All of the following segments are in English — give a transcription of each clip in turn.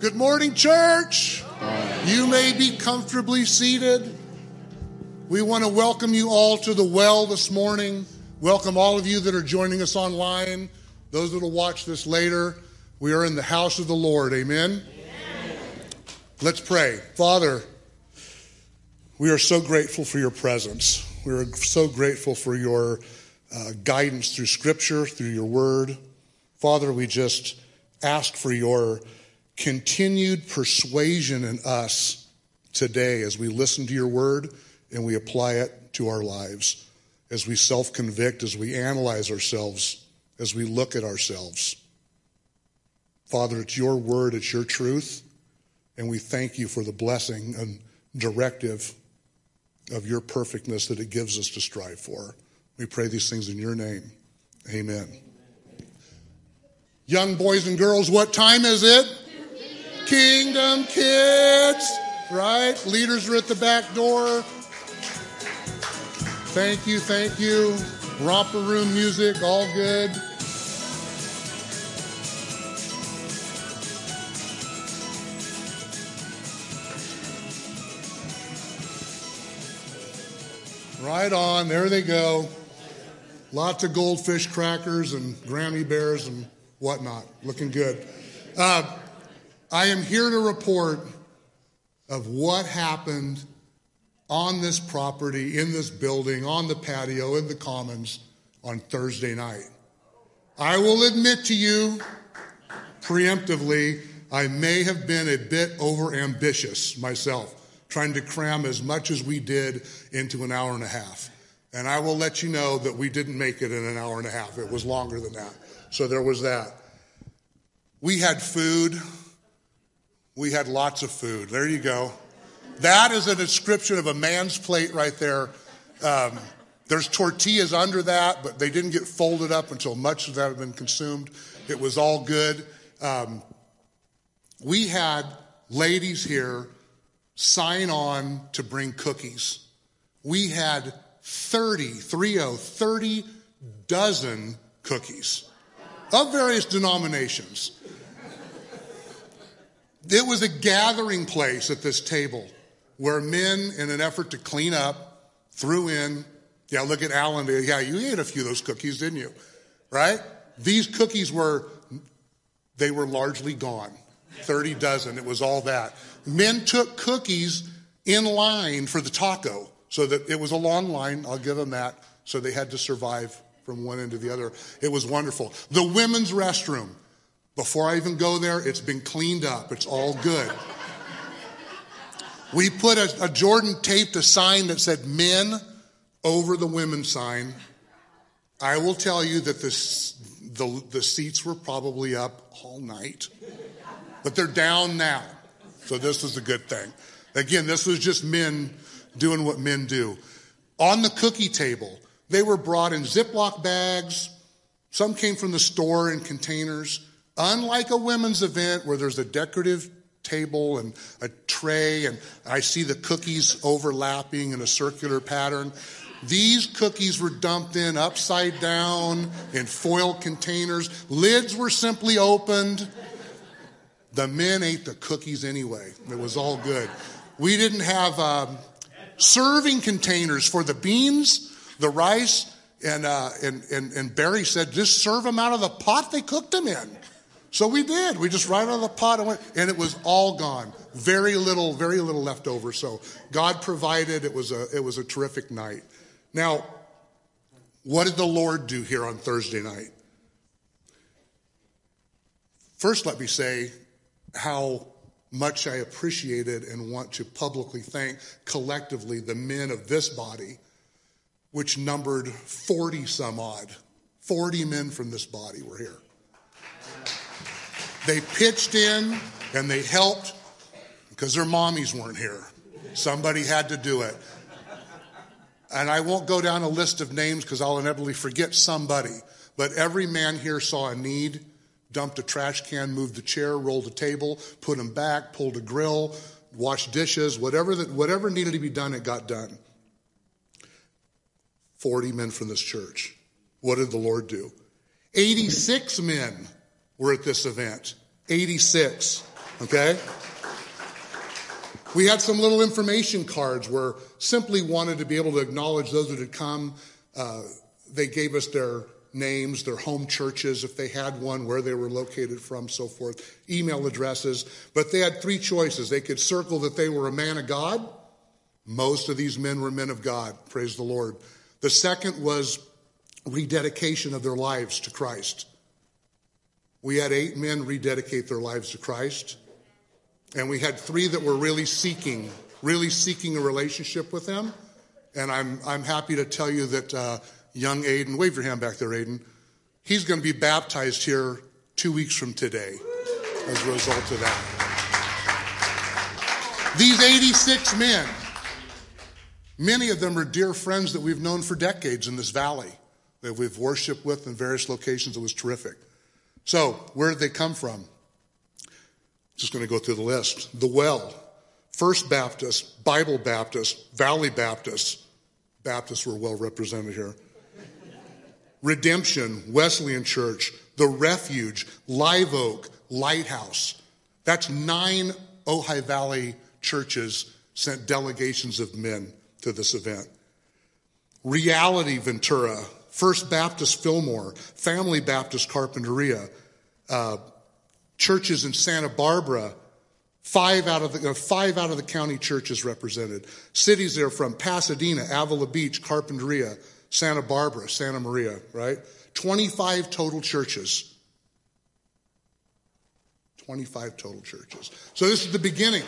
Good morning, church. You may be comfortably seated. We want to welcome you all to the well this morning. Welcome all of you that are joining us online, those that will watch this later. We are in the house of the Lord. Amen. Amen. Let's pray. Father, we are so grateful for your presence. We are so grateful for your uh, guidance through Scripture, through your word. Father, we just ask for your continued persuasion in us today as we listen to your word and we apply it to our lives, as we self convict, as we analyze ourselves, as we look at ourselves. Father, it's your word, it's your truth, and we thank you for the blessing and directive of your perfectness that it gives us to strive for. We pray these things in your name. Amen. Young boys and girls, what time is it? Kingdom kids, right? Leaders are at the back door. Thank you, thank you. Romper room music, all good. Right on, there they go. Lots of goldfish crackers and Grammy bears and whatnot. Looking good. Uh, I am here to report of what happened on this property, in this building, on the patio, in the commons on Thursday night. I will admit to you preemptively, I may have been a bit over ambitious myself, trying to cram as much as we did into an hour and a half. And I will let you know that we didn't make it in an hour and a half. It was longer than that. So there was that. We had food. We had lots of food. There you go. That is a description of a man's plate right there. Um, there's tortillas under that, but they didn't get folded up until much of that had been consumed. It was all good. Um, we had ladies here sign on to bring cookies. We had 30, 30, 30 dozen cookies of various denominations. It was a gathering place at this table where men, in an effort to clean up, threw in, yeah, look at Alan. Yeah, you ate a few of those cookies, didn't you? Right? These cookies were, they were largely gone. 30 dozen. It was all that. Men took cookies in line for the taco so that it was a long line. I'll give them that. So they had to survive from one end to the other. It was wonderful. The women's restroom. Before I even go there, it's been cleaned up. It's all good. We put a, a Jordan taped a sign that said men over the women's sign. I will tell you that this, the, the seats were probably up all night, but they're down now. So this is a good thing. Again, this was just men doing what men do. On the cookie table, they were brought in Ziploc bags. Some came from the store in containers. Unlike a women's event where there's a decorative table and a tray, and I see the cookies overlapping in a circular pattern. These cookies were dumped in upside down in foil containers. Lids were simply opened. The men ate the cookies anyway. It was all good. We didn't have um, serving containers for the beans, the rice, and, uh, and, and, and Barry said, just serve them out of the pot they cooked them in. So we did. We just right out of the pot and went, and it was all gone. Very little, very little left over. So God provided. It was a, it was a terrific night. Now, what did the Lord do here on Thursday night? First, let me say how much I appreciated and want to publicly thank collectively the men of this body, which numbered 40 some odd. 40 men from this body were here. They pitched in and they helped because their mommies weren't here. Somebody had to do it. And I won't go down a list of names because I'll inevitably forget somebody. But every man here saw a need, dumped a trash can, moved the chair, rolled a table, put them back, pulled a grill, washed dishes, whatever, that, whatever needed to be done, it got done. 40 men from this church. What did the Lord do? 86 men were at this event. 86. Okay? We had some little information cards where simply wanted to be able to acknowledge those that had come. Uh, they gave us their names, their home churches, if they had one, where they were located from, so forth, email addresses. But they had three choices. They could circle that they were a man of God. Most of these men were men of God, praise the Lord. The second was rededication of their lives to Christ. We had eight men rededicate their lives to Christ. And we had three that were really seeking, really seeking a relationship with Him. And I'm, I'm happy to tell you that uh, young Aiden, wave your hand back there, Aiden, he's going to be baptized here two weeks from today as a result of that. These 86 men, many of them are dear friends that we've known for decades in this valley that we've worshiped with in various locations. It was terrific. So, where did they come from? Just going to go through the list. The Well, First Baptist, Bible Baptist, Valley Baptist. Baptists were well represented here. Redemption, Wesleyan Church, The Refuge, Live Oak, Lighthouse. That's nine Ojai Valley churches sent delegations of men to this event. Reality Ventura, First Baptist Fillmore, Family Baptist Carpinteria, uh, churches in Santa Barbara, five out of the, uh, five out of the county churches represented. Cities there from Pasadena, Avila Beach, Carpinteria, Santa Barbara, Santa Maria, right? 25 total churches. 25 total churches. So this is the beginning.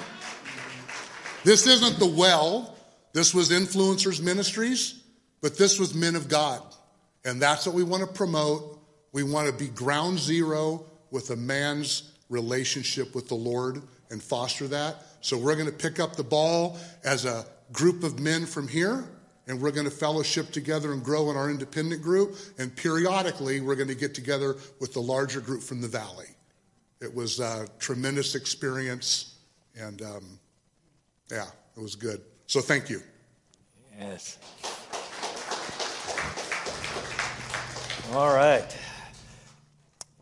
This isn't the well. This was influencers ministries, but this was men of God. And that's what we want to promote. We want to be ground zero with a man's relationship with the Lord and foster that. So we're going to pick up the ball as a group of men from here, and we're going to fellowship together and grow in our independent group. And periodically, we're going to get together with the larger group from the valley. It was a tremendous experience, and um, yeah, it was good. So thank you. Yes. All right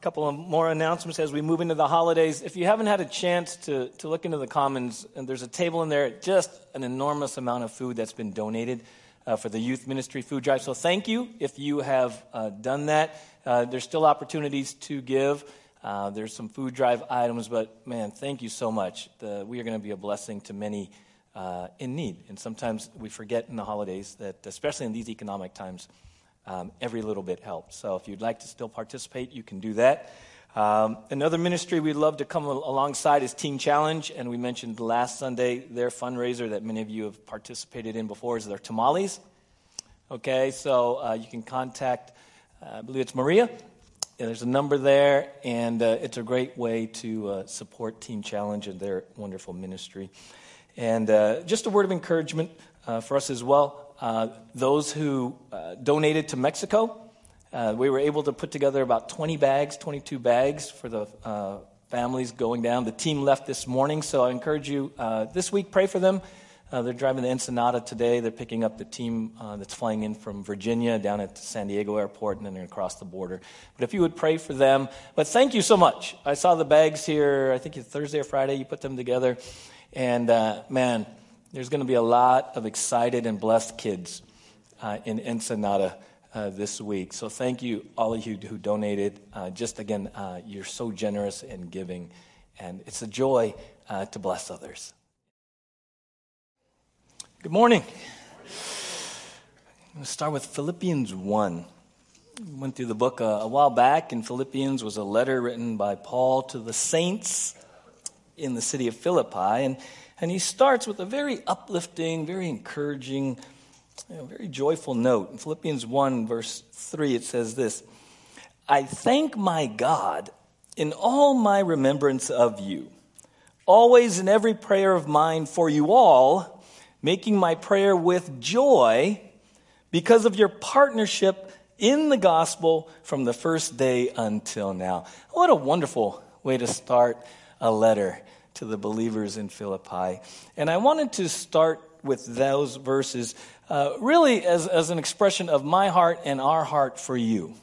couple of more announcements as we move into the holidays. If you haven't had a chance to, to look into the Commons, and there's a table in there, just an enormous amount of food that's been donated uh, for the youth ministry food drive. So thank you if you have uh, done that. Uh, there's still opportunities to give. Uh, there's some food drive items, but man, thank you so much. The, we are going to be a blessing to many uh, in need. And sometimes we forget in the holidays that, especially in these economic times, um, every little bit helps. So if you'd like to still participate, you can do that. Um, another ministry we'd love to come alongside is Teen Challenge, and we mentioned last Sunday their fundraiser that many of you have participated in before is their tamales. Okay, so uh, you can contact, uh, I believe it's Maria. Yeah, there's a number there, and uh, it's a great way to uh, support Teen Challenge and their wonderful ministry. And uh, just a word of encouragement uh, for us as well. Uh, those who uh, donated to Mexico, uh, we were able to put together about 20 bags, 22 bags for the uh, families going down. The team left this morning, so I encourage you uh, this week, pray for them. they're driving the Ensenada today. They're picking up the team that's flying in from Virginia down at San Diego Airport, and then they're across the border. But if you would pray for them. But thank you so much. I saw the bags here, I think it's Thursday or Friday, you put them together. And man, there's going to be a lot of excited and blessed kids uh, in Ensenada uh, this week. So thank you, all of you who donated. Uh, just again, uh, you're so generous in giving, and it's a joy uh, to bless others. Good morning. I'm going to start with Philippians 1. We went through the book a, a while back, and Philippians was a letter written by Paul to the saints in the city of Philippi. And and he starts with a very uplifting, very encouraging, you know, very joyful note. In Philippians 1, verse 3, it says this I thank my God in all my remembrance of you, always in every prayer of mine for you all, making my prayer with joy because of your partnership in the gospel from the first day until now. What a wonderful way to start a letter to the believers in Philippi. And I wanted to start with those verses uh, really as, as an expression of my heart and our heart for you.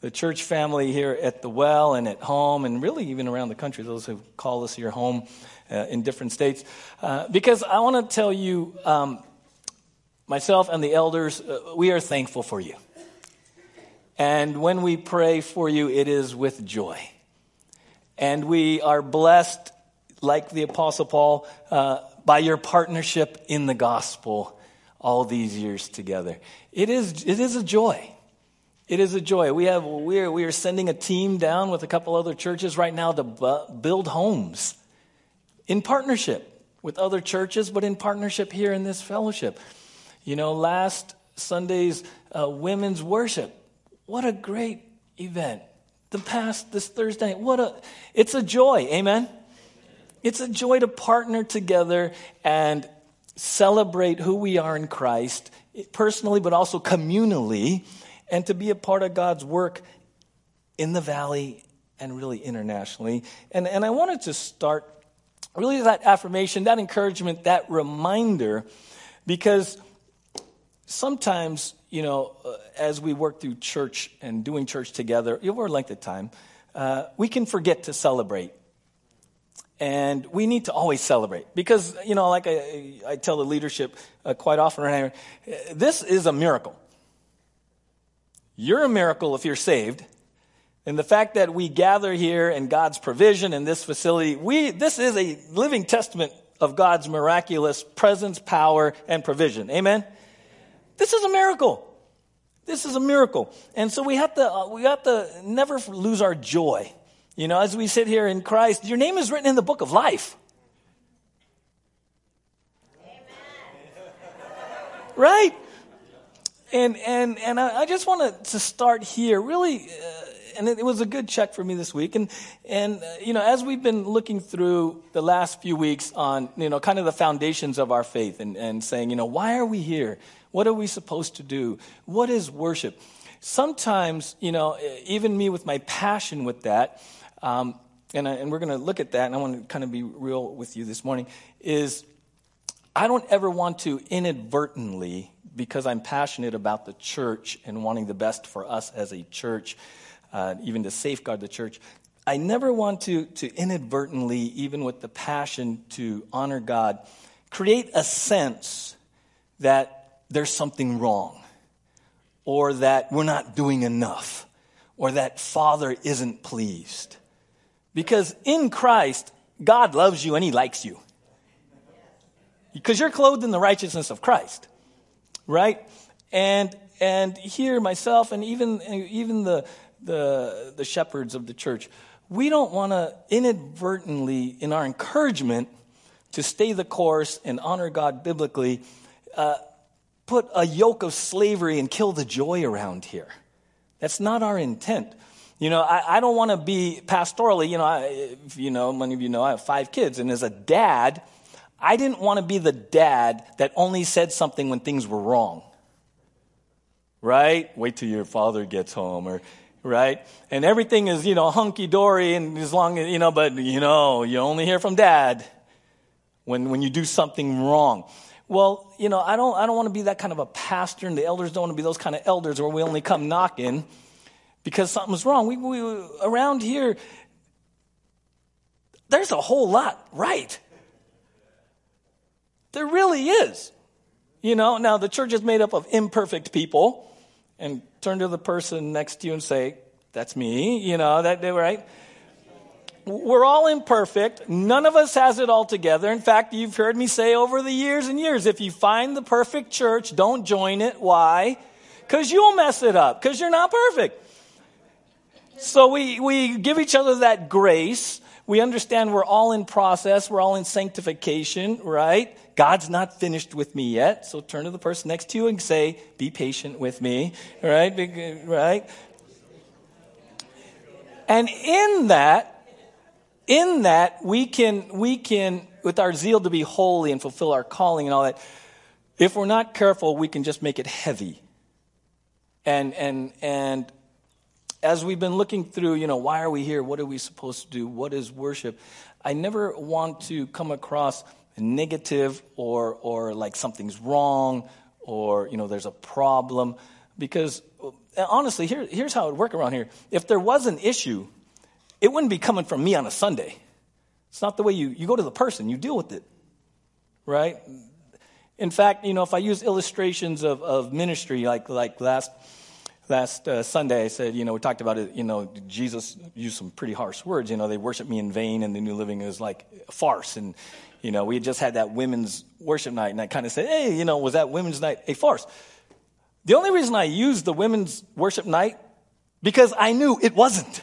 the church family here at the well and at home, and really even around the country, those who call us your home uh, in different states. Uh, because I want to tell you, um, myself and the elders, uh, we are thankful for you. And when we pray for you, it is with joy. And we are blessed, like the Apostle Paul, uh, by your partnership in the gospel all these years together. It is, it is a joy. It is a joy. We, have, we, are, we are sending a team down with a couple other churches right now to build homes in partnership with other churches, but in partnership here in this fellowship. You know, last Sunday's uh, women's worship, what a great event. The past, this Thursday, what a, it's a joy, amen? It's a joy to partner together and celebrate who we are in Christ, personally, but also communally, and to be a part of God's work in the valley and really internationally. And, and I wanted to start really that affirmation, that encouragement, that reminder, because sometimes, you know, uh, as we work through church and doing church together over a length of time, uh, we can forget to celebrate. And we need to always celebrate because, you know, like I, I tell the leadership uh, quite often this is a miracle. You're a miracle if you're saved. And the fact that we gather here in God's provision in this facility, we, this is a living testament of God's miraculous presence, power, and provision. Amen? This is a miracle. This is a miracle. And so we have to, uh, we have to never lose our joy. You know, as we sit here in Christ, your name is written in the book of life. Amen. Right? And, and, and I, I just wanted to start here, really, uh, and it, it, was a good check for me this week. And, and uh, you know, as we've been looking through the last few weeks on, you know, kind of the foundations of our faith and, and saying, you know, why are we here? What are we supposed to do? What is worship? Sometimes, you know, even me with my passion with that, um, and, I, and we're going to look at that, and I want to kind of be real with you this morning, is I don't ever want to inadvertently, because I'm passionate about the church and wanting the best for us as a church, uh, even to safeguard the church, I never want to, to inadvertently, even with the passion to honor God, create a sense that there's something wrong or that we're not doing enough or that Father isn't pleased. Because in Christ, God loves you and He likes you. Because you're clothed in the righteousness of Christ, right? And and here, myself and even even the the the shepherds of the church, we don't want to inadvertently, in our encouragement to stay the course and honor God biblically, uh, put a yoke of slavery and kill the joy around here. That's not our intent. You know, I, I don't want to be pastorally, you know, I, you know, many of you know I have five kids, and as a dad, I didn't want to be the dad that only said something when things were wrong. Right? Wait till your father gets home, or right? And everything is, you know, hunky dory, and as long as, you know, but, you know, you only hear from dad when, when you do something wrong. Well, you know, I don't, I don't want to be that kind of a pastor, and the elders don't want to be those kind of elders where we only come knocking because something's wrong. We, we, around here, there's a whole lot right. There really is. You know, now the church is made up of imperfect people. And turn to the person next to you and say, That's me. You know, that right? We're all imperfect. None of us has it all together. In fact, you've heard me say over the years and years if you find the perfect church, don't join it. Why? Because you'll mess it up, because you're not perfect. So we, we give each other that grace. We understand we're all in process. We're all in sanctification, right? God's not finished with me yet. So turn to the person next to you and say, be patient with me, right? Right? And in that, in that, we can, we can, with our zeal to be holy and fulfill our calling and all that, if we're not careful, we can just make it heavy. And, and, and as we've been looking through, you know, why are we here? What are we supposed to do? What is worship? I never want to come across negative or, or like something's wrong or, you know, there's a problem because uh, honestly, here, here's how it would work around here. If there was an issue, it wouldn't be coming from me on a Sunday. It's not the way you, you go to the person, you deal with it, right? In fact, you know, if I use illustrations of, of ministry, like, like last, last uh, Sunday, I said, you know, we talked about it, you know, Jesus used some pretty harsh words. You know, they worship me in vain, and the New Living is like a farce. And, you know, we had just had that women's worship night, and I kind of said, hey, you know, was that women's night a farce? The only reason I used the women's worship night, because I knew it wasn't.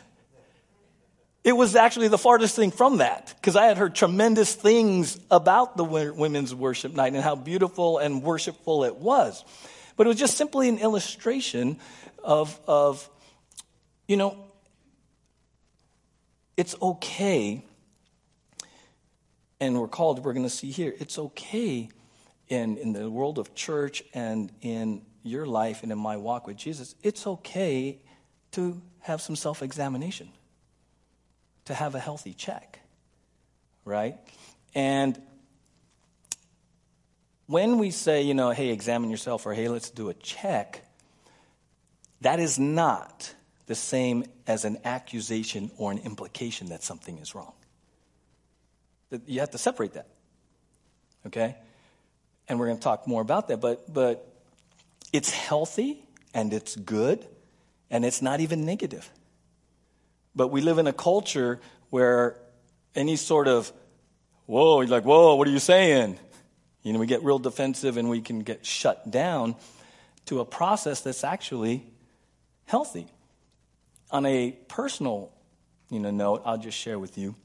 It was actually the farthest thing from that because I had heard tremendous things about the women's worship night and how beautiful and worshipful it was. But it was just simply an illustration of, of you know, it's okay, and we're called, we're going to see here, it's okay in, in the world of church and in your life and in my walk with Jesus, it's okay to have some self examination to have a healthy check, right? And when we say, you know, hey, examine yourself, or hey, let's do a check, that is not the same as an accusation or an implication that something is wrong. You have to separate that, okay? And we're going to talk more about that, but, but it's healthy and it's good and it's not even negative. But we live in a culture where any sort of, whoa, you're like, whoa, what are you saying? You know, we get real defensive and we can get shut down to a process that's actually healthy. On a personal you know, note, I'll just share with you.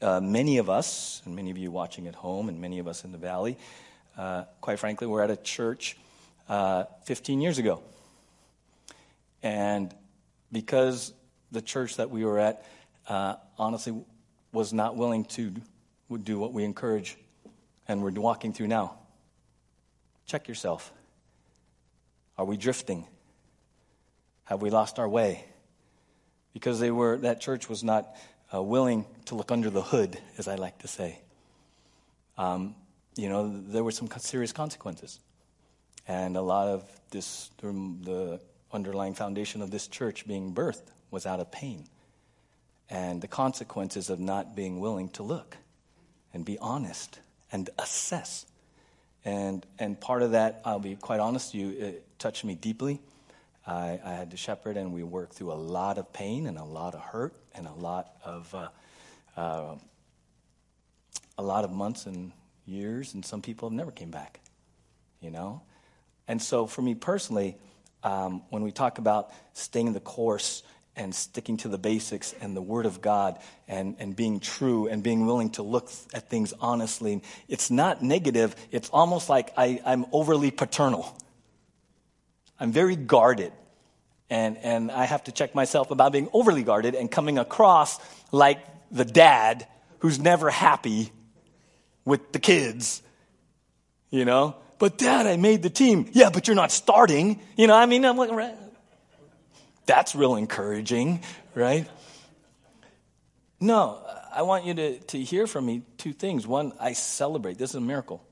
Uh, many of us, and many of you watching at home, and many of us in the valley, uh, quite frankly, we're at a church uh, 15 years ago. And because the church that we were at uh, honestly was not willing to do what we encourage and we're walking through now. Check yourself. Are we drifting? Have we lost our way? Because they were, that church was not uh, willing to look under the hood, as I like to say. Um, you know, there were some serious consequences. And a lot of this, the underlying foundation of this church being birthed was out of pain and the consequences of not being willing to look and be honest and assess. And, and part of that, I'll be quite honest you, it touched me deeply. I, I had to shepherd, and we worked through a lot of pain and a lot of hurt and a lot of uh, uh, a lot of months and years, and some people have never came back. You know, and so for me personally, um, when we talk about staying the course and sticking to the basics and the Word of God and, and being true and being willing to look at things honestly. It's not negative, it's almost like I, I'm overly paternal. I'm very guarded. And, and I have to check myself about being overly guarded and coming across like the dad who's never happy with the kids, you know? But dad, I made the team. Yeah, but you're not starting. You know, I mean, I'm like, that's real encouraging, right? No, I want you to, to hear from me two things. One, I celebrate. This is a miracle.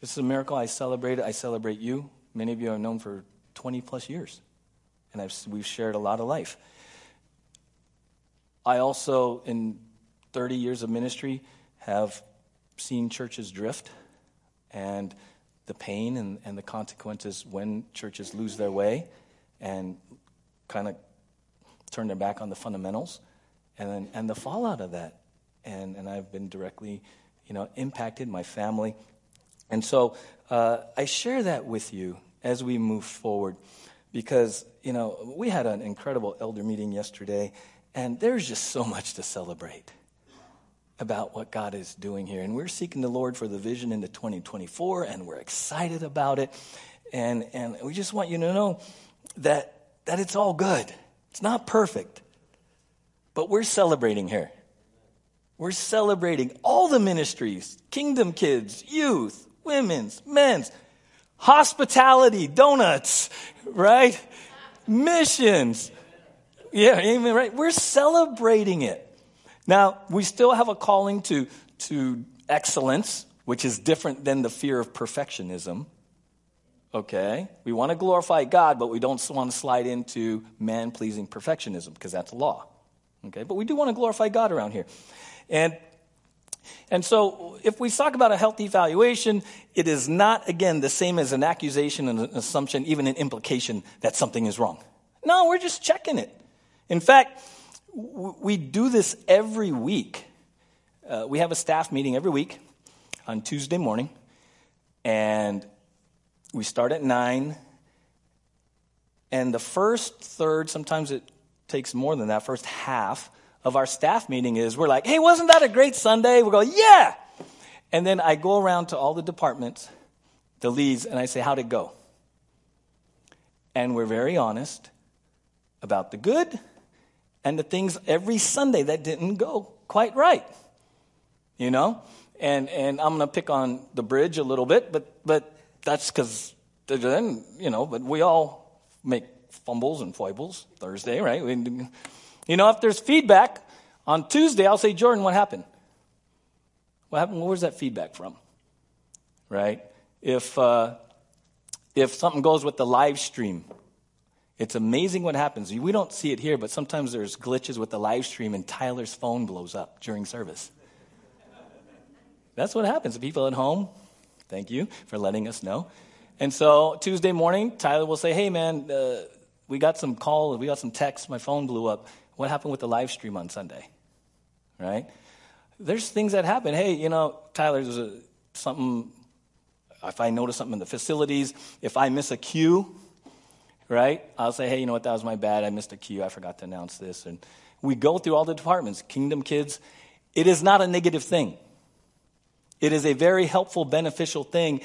This is a miracle. I celebrate it. I celebrate you. Many of you I've known for 20 plus years, and I've, we've shared a lot of life. I also, in 30 years of ministry, have seen churches drift and the pain and, and the consequences when churches lose their way and kind of turn their back on the fundamentals and then, and the fallout of that and and I've been directly you know impacted my family and so uh, I share that with you as we move forward because you know we had an incredible elder meeting yesterday and there's just so much to celebrate about what God is doing here and we're seeking the Lord for the vision into 2024 and we're excited about it and and we just want you to know that that it's all good. It's not perfect. But we're celebrating here. We're celebrating all the ministries kingdom kids, youth, women's, men's, hospitality, donuts, right? Missions. Yeah, amen, right? We're celebrating it. Now, we still have a calling to, to excellence, which is different than the fear of perfectionism. Okay? We want to glorify God, but we don't want to slide into man pleasing perfectionism because that's law. Okay? But we do want to glorify God around here. And and so, if we talk about a healthy evaluation, it is not, again, the same as an accusation and an assumption, even an implication that something is wrong. No, we're just checking it. In fact, we do this every week. Uh, we have a staff meeting every week on Tuesday morning, and we start at 9. And the first third, sometimes it takes more than that, first half of our staff meeting is we're like, hey, wasn't that a great Sunday? We go, yeah. And then I go around to all the departments, the leads, and I say, how'd it go? And we're very honest about the good and the things every Sunday that didn't go quite right. You know? And, and I'm going to pick on the bridge a little bit, but, but that's because then, you know, but we all make fumbles and foibles Thursday, right? We, you know, if there's feedback on Tuesday, I'll say, Jordan, what happened? What happened? Where's that feedback from? Right? If, uh, if something goes with the live stream, it's amazing what happens. We don't see it here, but sometimes there's glitches with the live stream and Tyler's phone blows up during service. That's what happens. to People at home, thank you for letting us know. And so Tuesday morning, Tyler will say, Hey, man, uh, we got some calls, we got some texts, my phone blew up. What happened with the live stream on Sunday? Right? There's things that happen. Hey, you know, Tyler, there's a, something, if I notice something in the facilities, if I miss a cue, right, I'll say, hey, you know what, that was my bad. I missed a cue. I forgot to announce this. And we go through all the departments. Kingdom Kids, it is not a negative thing. It is a very helpful, beneficial thing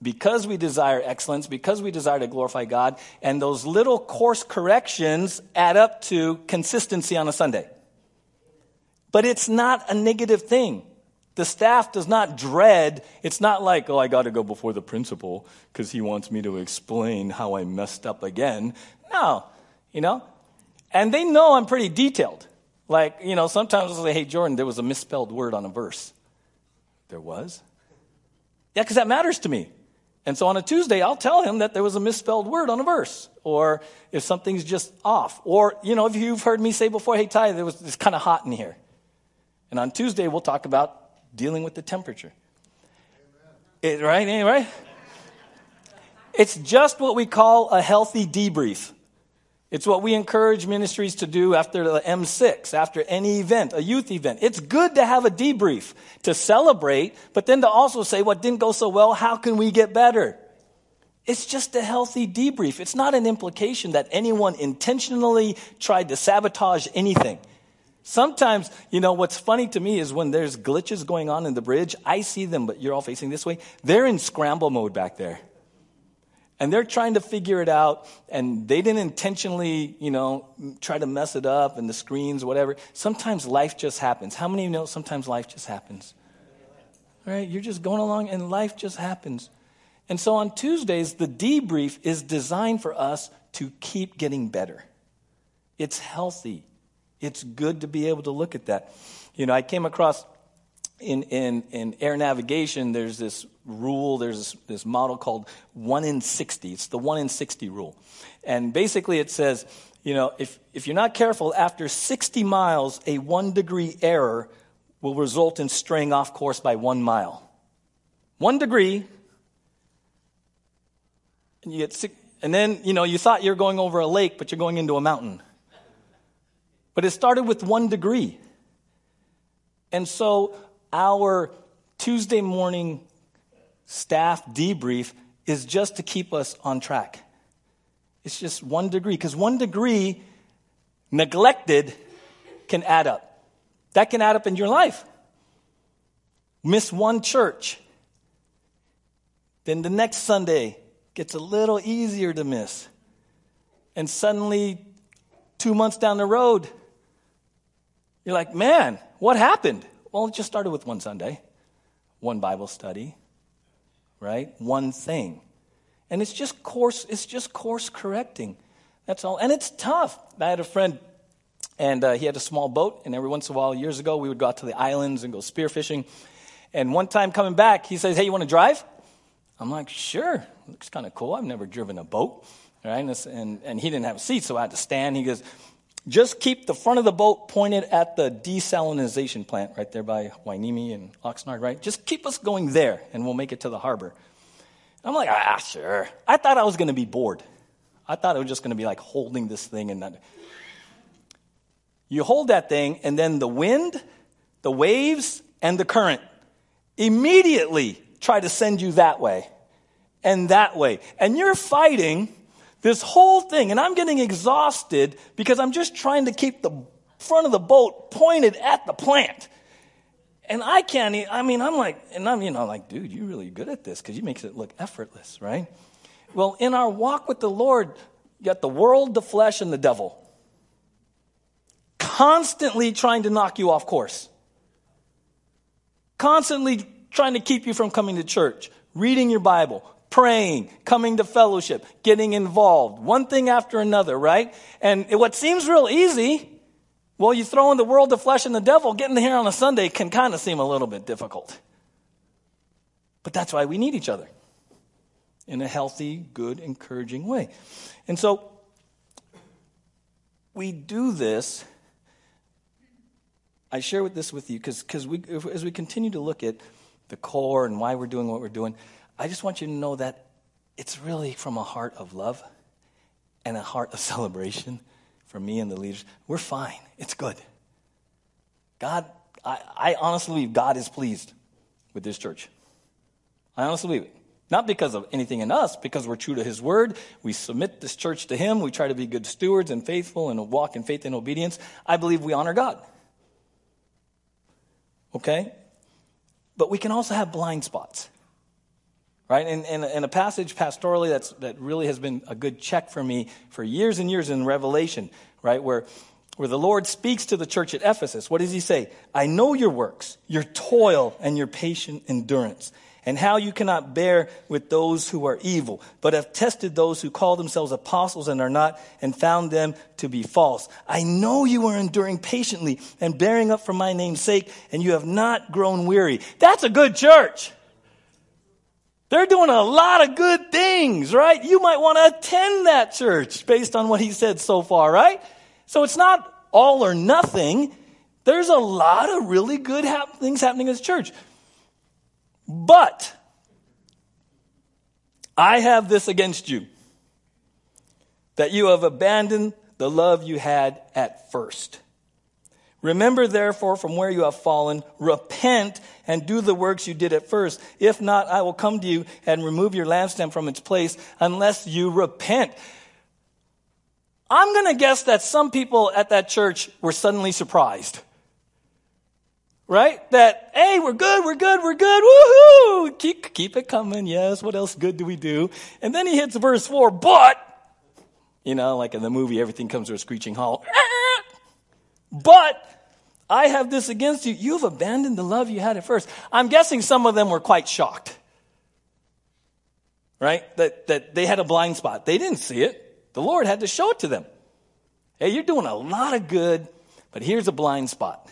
because we desire excellence, because we desire to glorify God, and those little course corrections add up to consistency on a Sunday. But it's not a negative thing. The staff does not dread, it's not like, oh, I got to go before the principal because he wants me to explain how I messed up again. No, you know? And they know I'm pretty detailed. Like, you know, sometimes I'll say, hey, Jordan, there was a misspelled word on a verse. There was? Yeah, because that matters to me. And so on a Tuesday, I'll tell him that there was a misspelled word on a verse, or if something's just off. Or, you know, if you've heard me say before, hey, Ty, it was, it's kind of hot in here. And on Tuesday, we'll talk about dealing with the temperature. It, right? Eh, right? It's just what we call a healthy debrief. It's what we encourage ministries to do after the M6, after any event, a youth event. It's good to have a debrief, to celebrate, but then to also say what didn't go so well, how can we get better? It's just a healthy debrief. It's not an implication that anyone intentionally tried to sabotage anything. Sometimes, you know, what's funny to me is when there's glitches going on in the bridge, I see them, but you're all facing this way. They're in scramble mode back there and they're trying to figure it out and they didn't intentionally you know try to mess it up and the screens whatever. Sometimes life just happens. How many of you know sometimes life just happens? Right? You're just going along and life just happens. And so on tuesdays the debrief is designed for us to keep getting better. It's healthy. It's good to be able to look at that. You know i came across in, in, in air navigation, there's this rule, there's this, this, model called 1 in 60. It's the 1 in 60 rule. And basically it says, you know, if, if you're not careful, after 60 miles, a one degree error will result in straying off course by one mile. One degree, and you get sick, and then, you know, you thought you were going over a lake, but you're going into a mountain. But it started with one degree. And so our Tuesday morning staff debrief is just to keep us on track. It's just one degree, because one degree neglected can add up. That can add up in your life. Miss one church, then the next Sunday gets a little easier to miss. And suddenly, two months down the road, you're like, man, what happened? Well, it just started with one Sunday, one Bible study, right? One thing. And it's just course, it's just course correcting. That's all. And it's tough. I had a friend, and uh, he had a small boat, and every once in a while, years ago, we would go out to the islands and go spearfishing. And one time coming back, he says, Hey, you want to drive? I'm like, sure, looks kind of cool. I've never driven a boat, right? And, and, and he didn't have a seat, so I had to stand. He goes, just keep the front of the boat pointed at the desalinization plant right there by Hueneme and Oxnard, right? Just keep us going there, and we'll make it to the harbor. I'm like, ah, sure. I thought I was going to be bored. I thought it was just going to be like holding this thing and that. You hold that thing, and then the wind, the waves, and the current immediately try to send you that way and that way. And you're fighting this whole thing, and I'm getting exhausted because I'm just trying to keep the front of the boat pointed at the plant. And I can't, I mean, I'm like, and I'm, you know, like, dude, you're really good at this because you makes it look effortless, right? Well, in our walk with the Lord, you got the world, the flesh, and the devil constantly trying to knock you off course, constantly trying to keep you from coming to church, reading your Bible, praying, coming to fellowship, getting involved, one thing after another, right? And what seems real easy, well, you throw in the world, the flesh, and the devil, getting here on a Sunday can kind of seem a little bit difficult. But that's why we need each other in a healthy, good, encouraging way. And so we do this. I share with this with you because as we continue to look at the core and why we're doing what we're doing, I just want you to know that it's really from a heart of love and a heart of celebration for me and the leaders. We're fine. It's good. God, I, I honestly believe God is pleased with this church. I honestly believe it. Not because of anything in us, because we're true to His word. We submit this church to Him. We try to be good stewards and faithful and walk in faith and obedience. I believe we honor God. Okay? But we can also have blind spots. Right? And, and, a passage pastorally that's, that really has been a good check for me for years and years in Revelation, right? Where, where the Lord speaks to the church at Ephesus. What does he say? I know your works, your toil, and your patient endurance and how you cannot bear with those who are evil, but have tested those who call themselves apostles and are not, and found them to be false. I know you are enduring patiently and bearing up for my name's sake, and you have not grown weary. That's a good church. They're doing a lot of good things, right? You might want to attend that church based on what he said so far, right? So it's not all or nothing. There's a lot of really good things happening in this church. But I have this against you that you have abandoned the love you had at first. Remember, therefore, from where you have fallen, repent and do the works you did at first. If not, I will come to you and remove your lampstand from its place unless you repent. I'm going to guess that some people at that church were suddenly surprised right? That, hey, we're good, we're good, we're good, woohoo! Keep, keep it coming, yes, what else good do we do? And then he hits verse 4, but, you know, like in the movie, everything comes to a screeching halt. But, I have this against you. You've abandoned the love you had at first. I'm guessing some of them were quite shocked. Right? That, that they had a blind spot. They didn't see it. The Lord had to show it to them. Hey, you're doing a lot of good, but here's a blind spot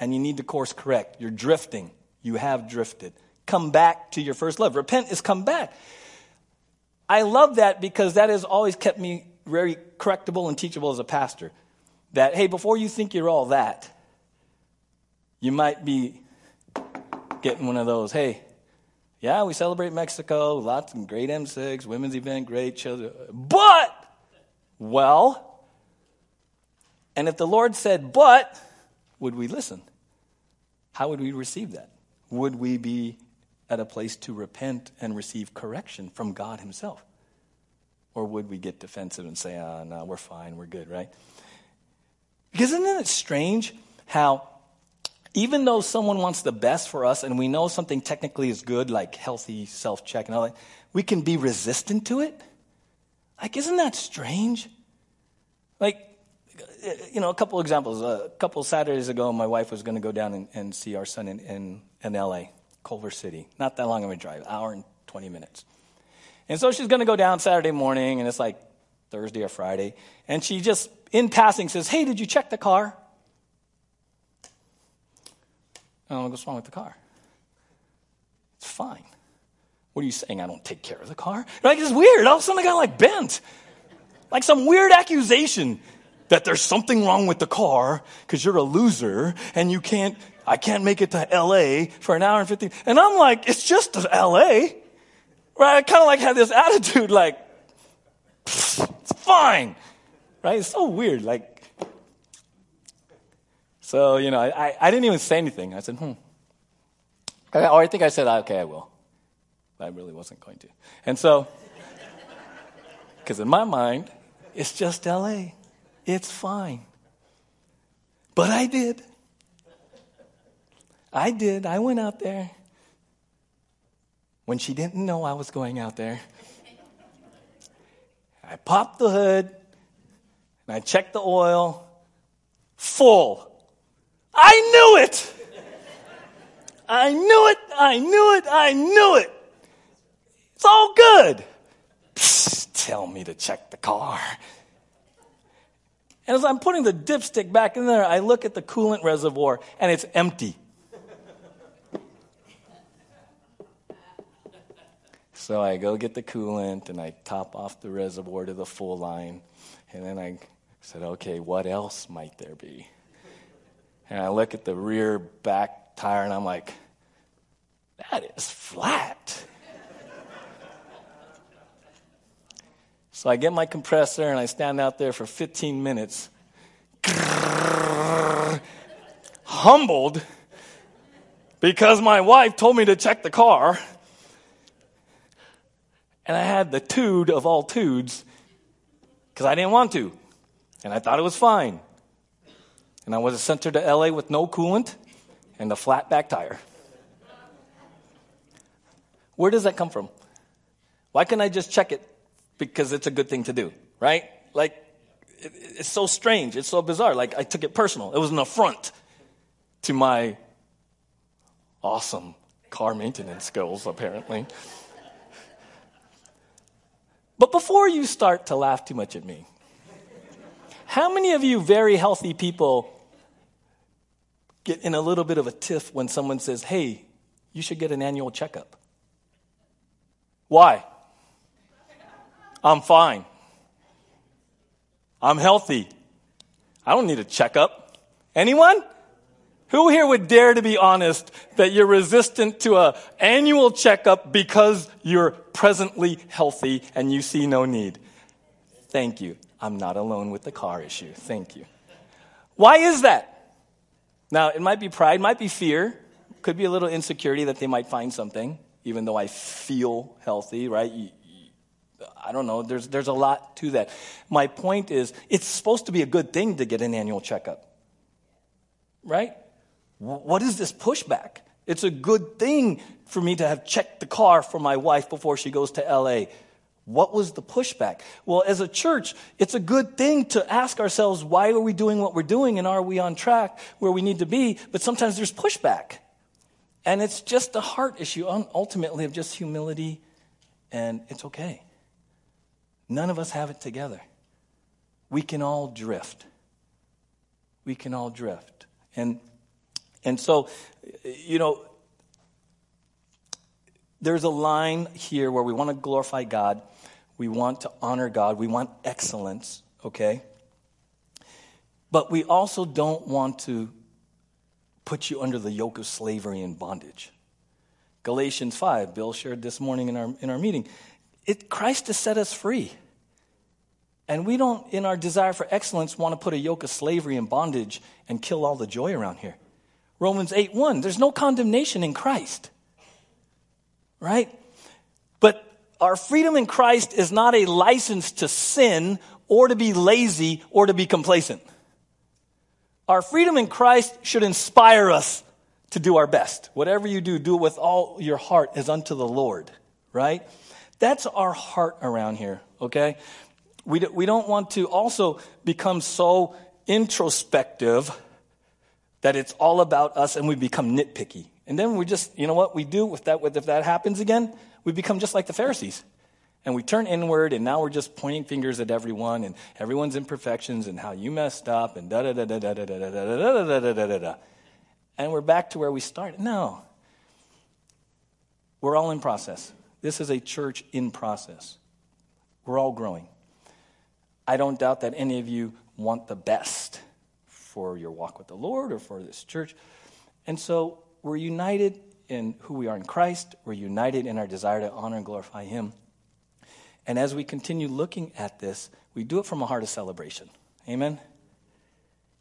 and you need to course correct. You're drifting. You have drifted. Come back to your first love. Repent is come back. I love that because that has always kept me very correctable and teachable as a pastor. That, hey, before you think you're all that, you might be getting one of those, hey, yeah, we celebrate Mexico, lots of great M6, women's event, great children. But, well, and if the Lord said, but, would we listen? How would we receive that? Would we be at a place to repent and receive correction from God Himself? Or would we get defensive and say, ah, oh, no, we're fine, we're good, right? Because isn't it strange how even though someone wants the best for us and we know something technically is good, like healthy self check and all that, we can be resistant to it? Like, isn't that strange? Like, you know, a couple examples. A couple Saturdays ago, my wife was going to go down and, and, see our son in, in, in L.A., Culver City. Not that long of a drive, hour and 20 minutes. And so she's going to go down Saturday morning, and it's like Thursday or Friday. And she just, in passing, says, Hey, did you check the car? And I'm like, What's wrong with the car? It's fine. What are you saying? I don't take care of the car? Like, it's weird. All of a sudden, I got like bent. Like some weird accusation that there's something wrong with the car because you're a loser and you can't, I can't make it to LA for an hour and 15. And I'm like, it's just LA. Right? I kind of like had this attitude like, it's fine. Right? It's so weird. Like, so, you know, I, I didn't even say anything. I said, hmm. Or I think I said, okay, I will. But I really wasn't going to. And so, because in my mind, it's just LA. It's fine. But I did. I did. I went out there when she didn't know I was going out there. I popped the hood and I checked the oil. Full. I knew it. I knew it. I knew it. I knew it. It's all good. Psst, tell me to check the car. And as I'm putting the dipstick back in there, I look at the coolant reservoir and it's empty. So I go get the coolant and I top off the reservoir to the full line. And then I said, okay, what else might there be? And I look at the rear back tire and I'm like, that is flat. so I get my compressor and I stand out there for 15 minutes, humbled because my wife told me to check the car. And I had the tude of all tudes because I didn't want to. And I thought it was fine. And I was sent to LA with no coolant and a flat back tire. Where does that come from? Why can't I just check it because it's a good thing to do, right? Like, it's so strange. It's so bizarre. Like, I took it personal. It was an affront to my awesome car maintenance skills, apparently. But before you start to laugh too much at me, how many of you very healthy people get in a little bit of a tiff when someone says, hey, you should get an annual checkup? Why? I'm fine. I'm healthy. I don't need a checkup. Anyone? Who here would dare to be honest that you're resistant to a annual checkup because you're presently healthy and you see no need? Thank you. I'm not alone with the car issue. Thank you. Why is that? Now, it might be pride, might be fear, could be a little insecurity that they might find something, even though I feel healthy, right? I don't know. There's, there's a lot to that. My point is, it's supposed to be a good thing to get an annual checkup, right? What is this pushback? It's a good thing for me to have checked the car for my wife before she goes to LA. What was the pushback? Well, as a church, it's a good thing to ask ourselves, why are we doing what we're doing and are we on track where we need to be? But sometimes there's pushback. And it's just a heart issue, ultimately, of just humility, and it's okay. None of us have it together. We can all drift. We can all drift. And, and so, you know, there's a line here where we want to glorify God we want to honor God. We want excellence, okay? But we also don't want to put you under the yoke of slavery and bondage. Galatians 5, Bill shared this morning in our, in our meeting. It, Christ has set us free. And we don't, in our desire for excellence, want to put a yoke of slavery and bondage and kill all the joy around here. Romans 8 1, there's no condemnation in Christ. Right? But our freedom in Christ is not a license to sin or to be lazy or to be complacent. Our freedom in Christ should inspire us to do our best. Whatever you do, do it with all your heart as unto the Lord, right? That's our heart around here, okay? We, do, we don't want to also become so introspective that it's all about us and we become nitpicky. And then we just, you know what we do with that, with, if that happens again? we become just like the Pharisees. And we turn inward, and now we're just pointing fingers at everyone and everyone's imperfections and how you messed up and da da da da da da da da da da da da da da. And we're back to where we started. No. We're all in process. this is a church in process. We're all growing. I don't doubt that any of you want the best for your walk with the Lord or for this church. And so we're united in who we are in Christ, we're united in our desire to honor and glorify Him. And as we continue looking at this, we do it from a heart of celebration. Amen?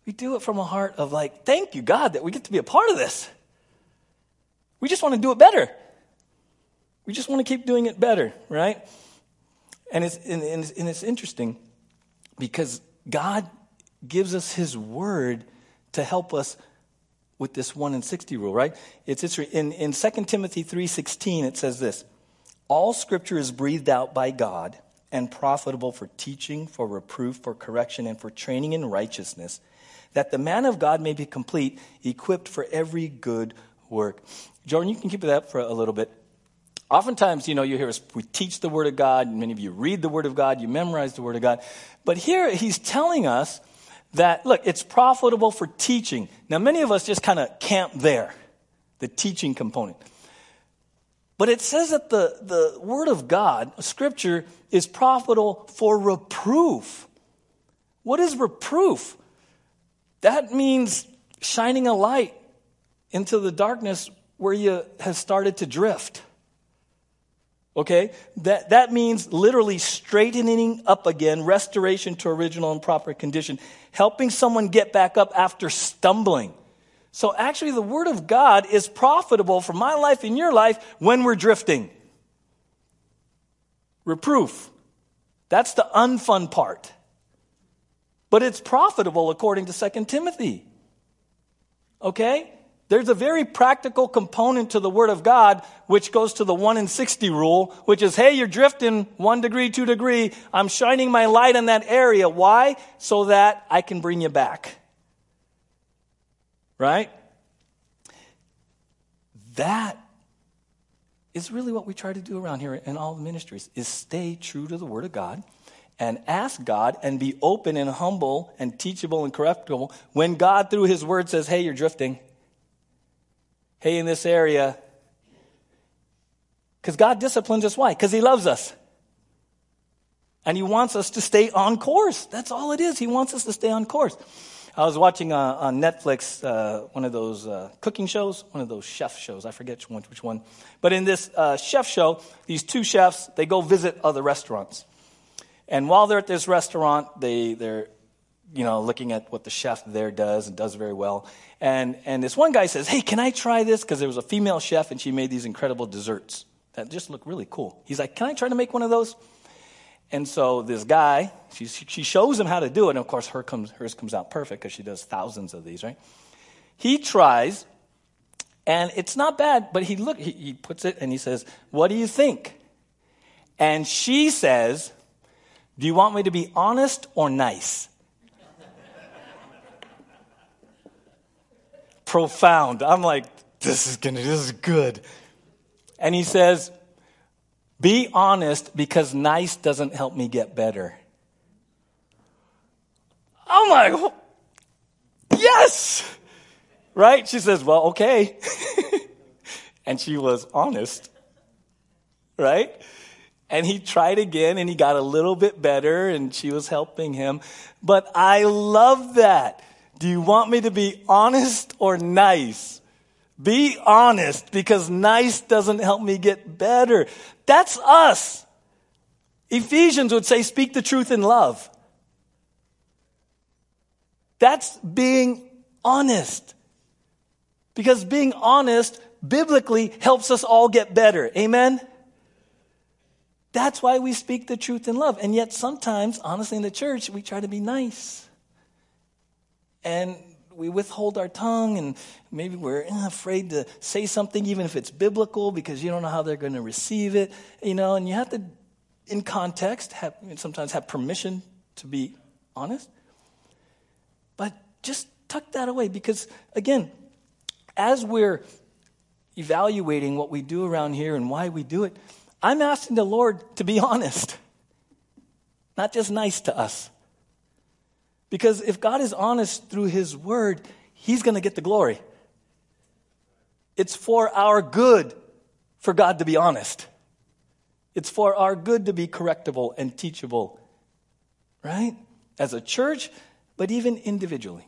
We do it from a heart of like, thank you, God, that we get to be a part of this. We just want to do it better. We just want to keep doing it better, right? And it's, and it's, and it's interesting because God gives us His word to help us with this 1 in 60 rule, right? It's, it's in, in 2 Timothy 3.16, it says this, All scripture is breathed out by God and profitable for teaching, for reproof, for correction, and for training in righteousness, that the man of God may be complete, equipped for every good work. Jordan, you can keep it up for a little bit. Oftentimes, you know, you hear us, we teach the Word of God, many of you read the Word of God, you memorize the Word of God. But here he's telling us that, look, it's profitable for teaching. Now, many of us just kind of camp there, the teaching component. But it says that the, the Word of God, Scripture, is profitable for reproof. What is reproof? That means shining a light into the darkness where you have started to drift. Okay? That, that means literally straightening up again, restoration to original and proper condition, helping someone get back up after stumbling. So actually, the Word of God is profitable for my life and your life when we're drifting. Reproof. That's the unfun part. But it's profitable according to 2 Timothy. Okay? There's a very practical component to the Word of God, which goes to the 1 in 60 rule, which is, hey, you're drifting one degree, two degree. I'm shining my light in that area. Why? So that I can bring you back. Right? That is really what we try to do around here in all the ministries is stay true to the word of God and ask God and be open and humble and teachable and correctable when God through his word says, "Hey, you're drifting." Hey, in this area cuz God disciplines us why? Cuz he loves us. And he wants us to stay on course. That's all it is. He wants us to stay on course. I was watching uh, on Netflix uh, one of those uh, cooking shows, one of those chef shows. I forget which one, which one. But in this uh, chef show, these two chefs they go visit other restaurants, and while they're at this restaurant, they they're you know looking at what the chef there does and does very well. And and this one guy says, "Hey, can I try this?" Because there was a female chef and she made these incredible desserts that just look really cool. He's like, "Can I try to make one of those?" And so this guy, she, she shows him how to do it. And of course, her comes, hers comes out perfect because she does thousands of these, right? He tries, and it's not bad, but he look he, he puts it and he says, "What do you think?" And she says, "Do you want me to be honest or nice?" Profound. I'm like, this is gonna, this is good. And he says, be honest because nice doesn't help me get better. I'm like, oh, yes! Right? She says, well, okay. and she was honest. Right? And he tried again and he got a little bit better and she was helping him. But I love that. Do you want me to be honest or nice? Be honest because nice doesn't help me get better. That's us. Ephesians would say, speak the truth in love. That's being honest. Because being honest biblically helps us all get better. Amen? That's why we speak the truth in love. And yet, sometimes, honestly, in the church, we try to be nice. And we withhold our tongue and maybe we're eh, afraid to say something even if it's biblical because you don't know how they're going to receive it you know and you have to in context have sometimes have permission to be honest. But just tuck that away because again as we're evaluating what we do around here and why we do it i'm asking the lord to be honest not just nice to us because if God is honest through His word, He's going to get the glory. It's for our good for God to be honest. It's for our good to be correctable and teachable, right? As a church, but even individually.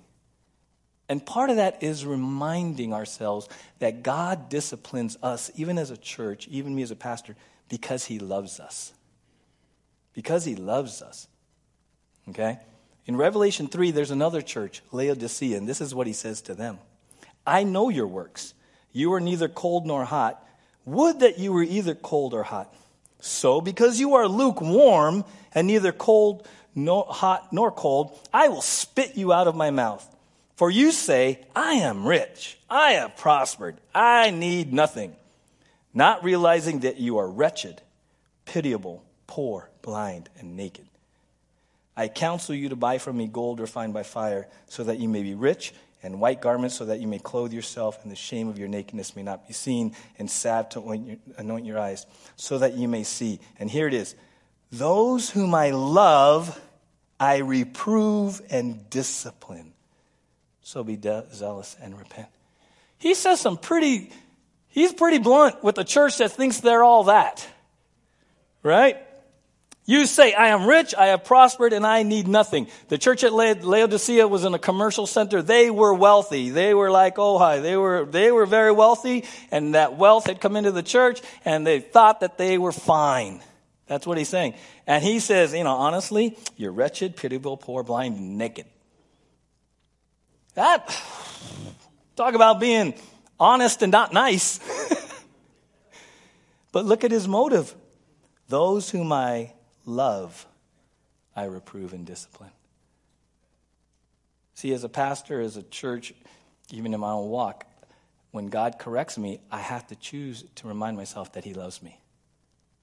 And part of that is reminding ourselves that God disciplines us, even as a church, even me as a pastor, because He loves us. Because He loves us. Okay? In Revelation 3, there's another church, Laodicea, and this is what He says to them I know your works. You are neither cold nor hot. Would that you were either cold or hot. So, because you are lukewarm and neither cold nor hot nor cold, I will spit you out of my mouth. For you say, I am rich, I have prospered, I need nothing, not realizing that you are wretched, pitiable, poor, blind, and naked. I counsel you to buy from me gold refined by fire, so that you may be rich, and white garments, so that you may clothe yourself, and the shame of your nakedness may not be seen, and salve to anoint your eyes, so that you may see. And here it is Those whom I love, I reprove and discipline so be de- zealous and repent. He says some pretty, he's pretty blunt with a church that thinks they're all that. Right? You say, I am rich, I have prospered, and I need nothing. The church at Laodicea was in a commercial center. They were wealthy. They were like, oh, hi. They were, they were very wealthy, and that wealth had come into the church, and they thought that they were fine. That's what he's saying. And he says, you know, honestly, you're wretched, pitiable, poor, blind, naked. That, talk about being honest and not nice. but look at his motive. Those whom I love, I reprove and discipline. See, as a pastor, as a church, even in my own walk, when God corrects me, I have to choose to remind myself that He loves me.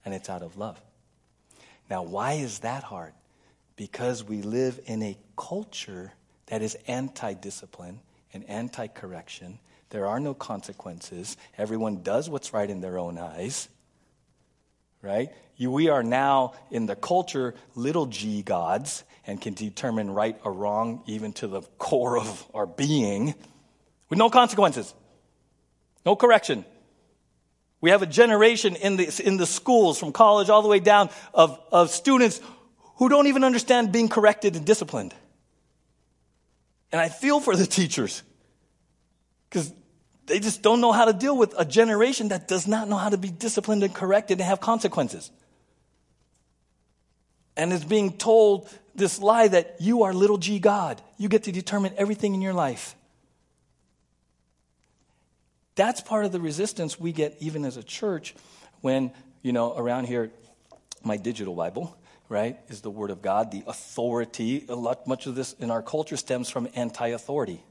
And it's out of love. Now, why is that hard? Because we live in a culture that is anti discipline and anti correction. There are no consequences. Everyone does what's right in their own eyes. Right? We are now in the culture little g gods and can determine right or wrong even to the core of our being with no consequences, no correction. We have a generation in the, in the schools from college all the way down of, of students who don't even understand being corrected and disciplined. And I feel for the teachers because they just don't know how to deal with a generation that does not know how to be disciplined and corrected and have consequences. And is being told this lie that you are little g God. You get to determine everything in your life. That's part of the resistance we get even as a church when, you know, around here, my digital Bible, right, is the Word of God, the authority. A lot, much of this in our culture stems from anti authority,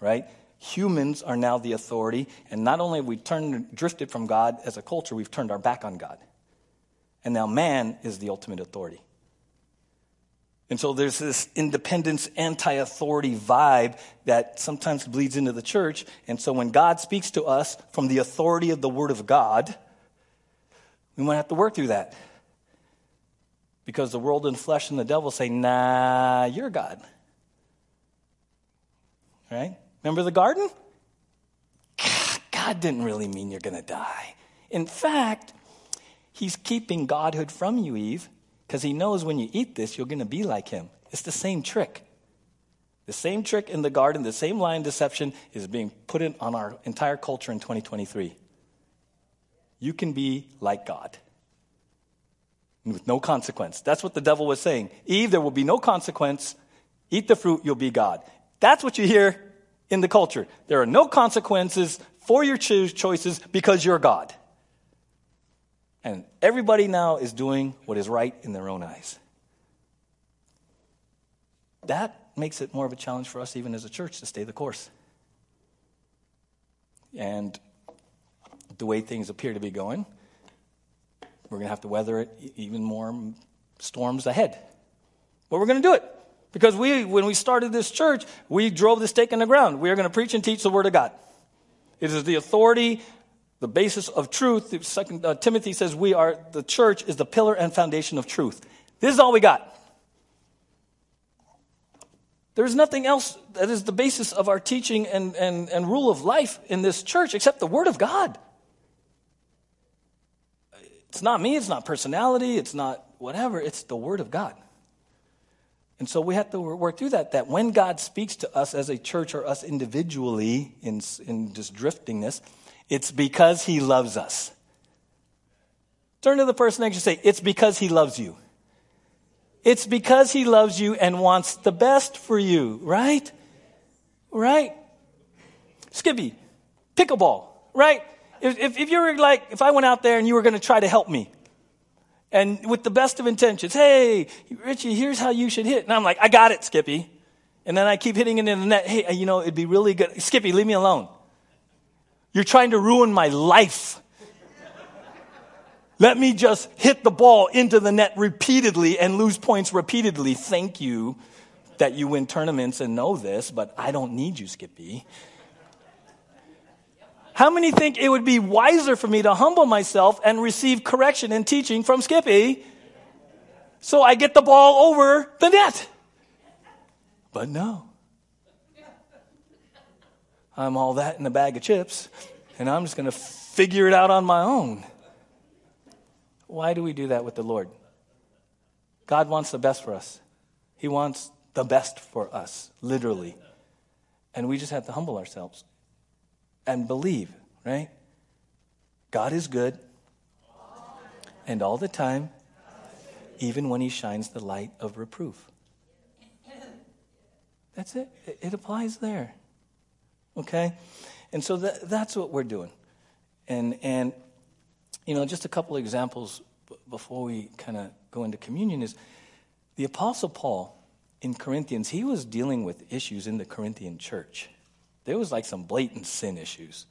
right? Humans are now the authority, and not only have we turned, drifted from God as a culture, we've turned our back on God. And now man is the ultimate authority. And so there's this independence, anti authority vibe that sometimes bleeds into the church. And so when God speaks to us from the authority of the Word of God, we might have to work through that. Because the world and flesh and the devil say, nah, you're God. Right? Remember the garden? God didn't really mean you're going to die. In fact, he's keeping godhood from you, Eve, because he knows when you eat this, you're going to be like him. It's the same trick. The same trick in the garden, the same line deception is being put in on our entire culture in 2023. You can be like God with no consequence. That's what the devil was saying. Eve, there will be no consequence. Eat the fruit, you'll be God. That's what you hear in the culture. There are no consequences for your choices because you're God. And everybody now is doing what is right in their own eyes. That makes it more of a challenge for us, even as a church, to stay the course. And the way things appear to be going, we're going to have to weather it even more storms ahead. But we're going to do it. Because we, when we started this church, we drove the stake in the ground. We are going to preach and teach the Word of God. It is the authority, the basis of truth. Second uh, Timothy says we are the church is the pillar and foundation of truth. This is all we got. There's nothing else that is the basis of our teaching and, and, and rule of life in this church except the Word of God. It's not me, it's not personality, it's not whatever, it's the Word of God. And so we have to work through that, that when God speaks to us as a church or us individually in, in just driftingness, it's because He loves us. Turn to the person next to you say, It's because He loves you. It's because He loves you and wants the best for you, right? Right? Skippy, pickleball, right? If, if, if you were like, if I went out there and you were going to try to help me, and with the best of intentions, hey, Richie, here's how you should hit. And I'm like, I got it, Skippy. And then I keep hitting it in the net. Hey, uh, you know, it'd be really good. Skippy, leave me alone. You're trying to ruin my life. Let me just hit the ball into the net repeatedly and lose points repeatedly. Thank you that you win tournaments and know this, but I don't need you, Skippy. How many think it would be wiser for me to humble myself and receive correction and teaching from Skippy so I get the ball over the net? But no. I'm all that in a bag of chips, and I'm just going to figure it out on my own. Why do we do that with the Lord? God wants the best for us. He wants the best for us, literally. And we just have to humble ourselves and believe, right? God is good. And all the time, even when he shines the light of reproof. That's it. It applies there. Okay? And so that, that's what we're doing. And, and, you know, just a couple examples before we kind of go into communion is the Apostle Paul in Corinthians, he was dealing with issues in the Corinthian church there was like some blatant sin issues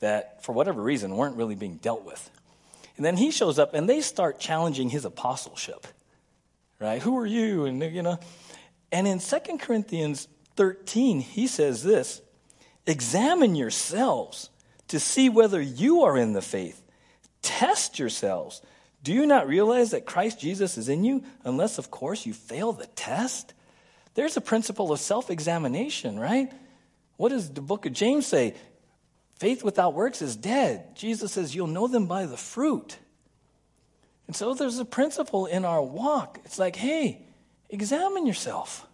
that, for whatever reason, weren't really being dealt with. And then he shows up and they start challenging his apostleship, right? Who are you? And, you know, and in 2 Corinthians 13, he says this Examine yourselves to see whether you are in the faith. Test yourselves. Do you not realize that Christ Jesus is in you, unless, of course, you fail the test? There's a principle of self examination, right? What does the book of James say? Faith without works is dead. Jesus says, You'll know them by the fruit. And so there's a principle in our walk. It's like, hey, examine yourself.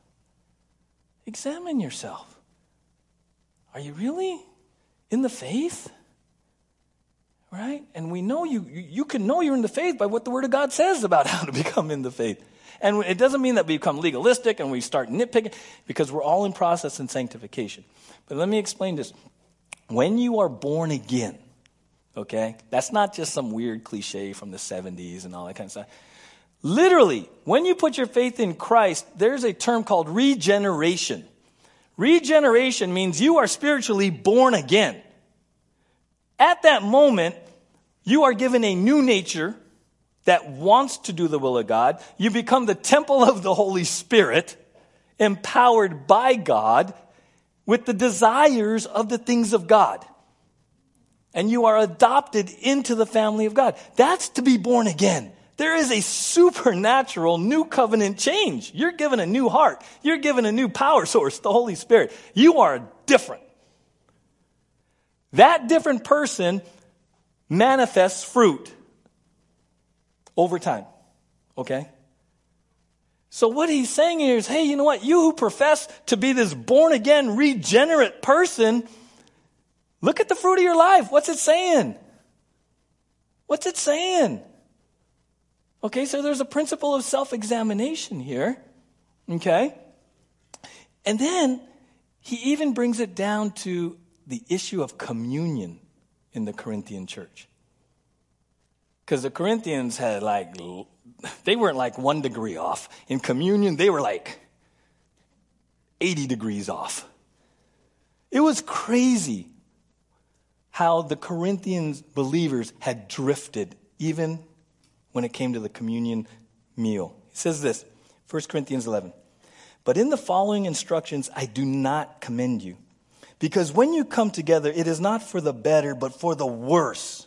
Examine yourself. Are you really in the faith? Right? And we know you, you can know you're in the faith by what the Word of God says about how to become in the faith. And it doesn't mean that we become legalistic and we start nitpicking because we're all in process in sanctification. But let me explain this. When you are born again, okay, that's not just some weird cliche from the 70s and all that kind of stuff. Literally, when you put your faith in Christ, there's a term called regeneration. Regeneration means you are spiritually born again. At that moment, you are given a new nature that wants to do the will of God. You become the temple of the Holy Spirit, empowered by God with the desires of the things of God. And you are adopted into the family of God. That's to be born again. There is a supernatural new covenant change. You're given a new heart. You're given a new power source, the Holy Spirit. You are different. That different person manifests fruit over time. Okay? So what he's saying here is, hey, you know what? You who profess to be this born again, regenerate person, look at the fruit of your life. What's it saying? What's it saying? Okay, so there's a principle of self examination here. Okay? And then he even brings it down to the issue of communion in the Corinthian church. Because the Corinthians had like, they weren't like one degree off. In communion, they were like 80 degrees off. It was crazy how the Corinthians believers had drifted, even when it came to the communion meal. He says this, 1 Corinthians 11. But in the following instructions, I do not commend you. Because when you come together, it is not for the better, but for the worse.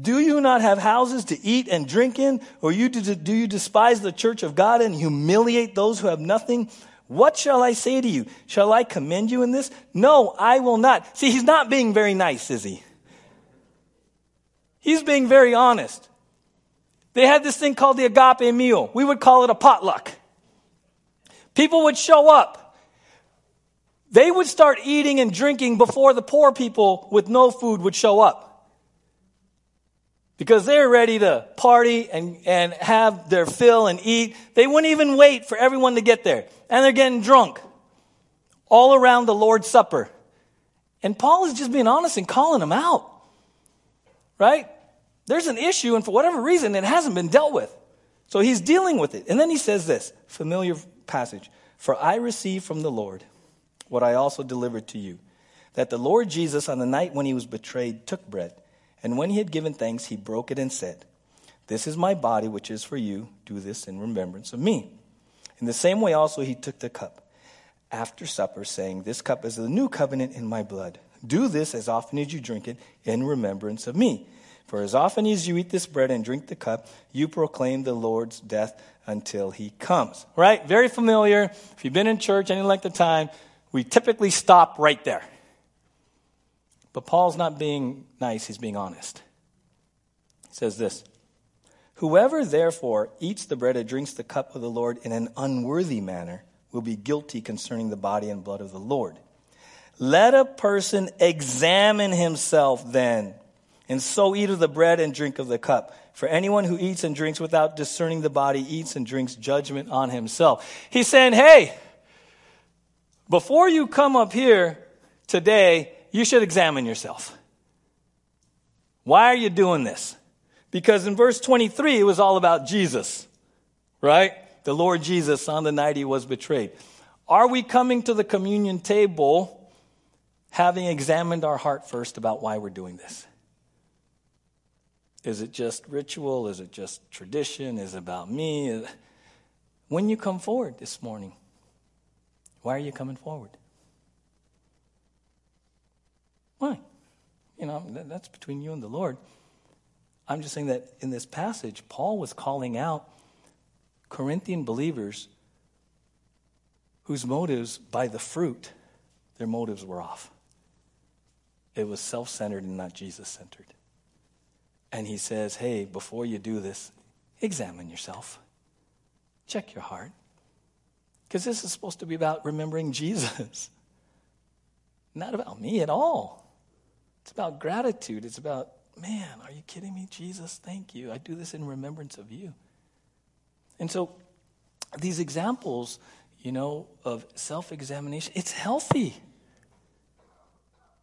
Do you not have houses to eat and drink in? Or you do, do you despise the church of God and humiliate those who have nothing? What shall I say to you? Shall I commend you in this? No, I will not. See, he's not being very nice, is he? He's being very honest. They had this thing called the agape meal. We would call it a potluck. People would show up. They would start eating and drinking before the poor people with no food would show up because they're ready to party and, and have their fill and eat. They wouldn't even wait for everyone to get there. And they're getting drunk all around the Lord's Supper. And Paul is just being honest and calling them out. Right? There's an issue, and for whatever reason, it hasn't been dealt with. So he's dealing with it. And then he says this familiar passage For I received from the Lord what I also delivered to you that the Lord Jesus, on the night when he was betrayed, took bread. And when he had given thanks, he broke it and said, This is my body, which is for you. Do this in remembrance of me. In the same way, also, he took the cup after supper, saying, This cup is the new covenant in my blood. Do this as often as you drink it in remembrance of me. For as often as you eat this bread and drink the cup, you proclaim the Lord's death until he comes. Right? Very familiar. If you've been in church any length of time, we typically stop right there. But Paul's not being nice, he's being honest. He says this Whoever therefore eats the bread and drinks the cup of the Lord in an unworthy manner will be guilty concerning the body and blood of the Lord. Let a person examine himself then, and so eat of the bread and drink of the cup. For anyone who eats and drinks without discerning the body eats and drinks judgment on himself. He's saying, hey, before you come up here today you should examine yourself. Why are you doing this? Because in verse 23, it was all about Jesus, right? The Lord Jesus on the night he was betrayed. Are we coming to the communion table having examined our heart first about why we're doing this? Is it just ritual? Is it just tradition? Is it about me? When you come forward this morning, why are you coming forward? Why? You know, that's between you and the Lord. I'm just saying that in this passage, Paul was calling out Corinthian believers whose motives, by the fruit, their motives were off. It was self centered and not Jesus centered. And he says, hey, before you do this, examine yourself, check your heart. Because this is supposed to be about remembering Jesus, not about me at all. It's about gratitude. It's about, man, are you kidding me? Jesus, thank you. I do this in remembrance of you. And so these examples, you know, of self examination, it's healthy.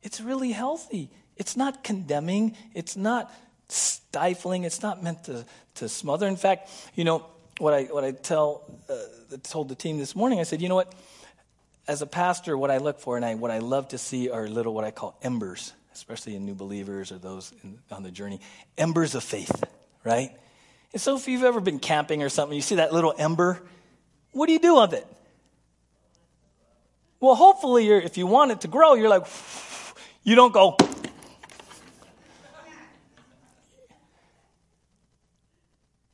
It's really healthy. It's not condemning, it's not stifling, it's not meant to, to smother. In fact, you know, what I, what I tell, uh, told the team this morning, I said, you know what? As a pastor, what I look for and I, what I love to see are little what I call embers especially in new believers or those in, on the journey, embers of faith, right? And so if you've ever been camping or something, you see that little ember, what do you do with it? Well, hopefully, if you want it to grow, you're like, you don't go.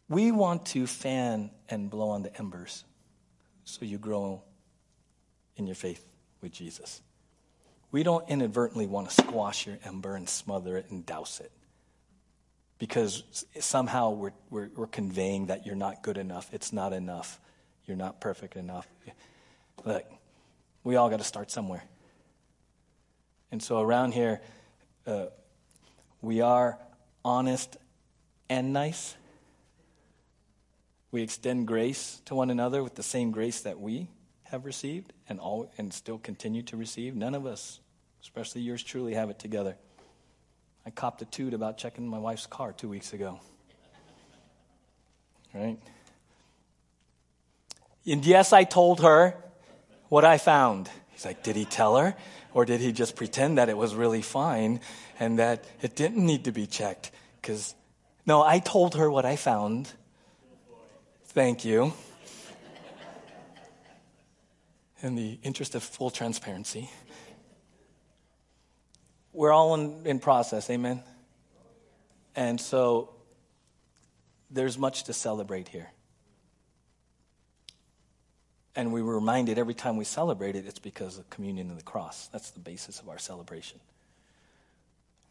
We want to fan and blow on the embers so you grow in your faith with Jesus. We don't inadvertently want to squash your ember and smother it and douse it because somehow we're, we're, we're, conveying that you're not good enough. It's not enough. You're not perfect enough. Look, we all got to start somewhere. And so around here, uh, we are honest and nice. We extend grace to one another with the same grace that we have received and, all, and still continue to receive. None of us, especially yours truly, have it together. I copped a toot about checking my wife's car two weeks ago. Right? And yes, I told her what I found. He's like, Did he tell her? Or did he just pretend that it was really fine and that it didn't need to be checked? Because, no, I told her what I found. Thank you. In the interest of full transparency, we're all in, in process, amen? And so there's much to celebrate here. And we were reminded every time we celebrate it, it's because of communion and the cross. That's the basis of our celebration.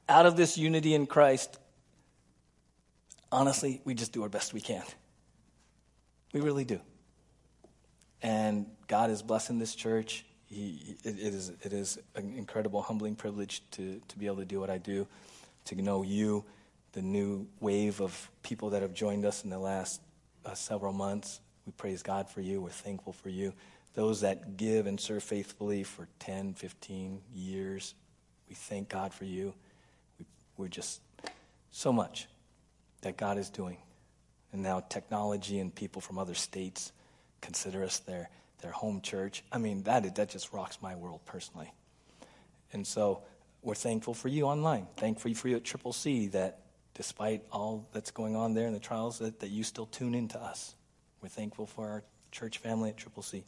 Out of this unity in Christ, honestly, we just do our best we can. We really do. And God is blessing this church. He, it, it, is, it is an incredible, humbling privilege to, to be able to do what I do, to know you, the new wave of people that have joined us in the last uh, several months. We praise God for you. We're thankful for you. Those that give and serve faithfully for 10, 15 years, we thank God for you. We, we're just so much that God is doing. And now technology and people from other states consider us their, their home church. I mean, that, that just rocks my world personally. And so we're thankful for you online. Thankful for you at Triple C that despite all that's going on there and the trials, that, that you still tune in to us. We're thankful for our church family at Triple C.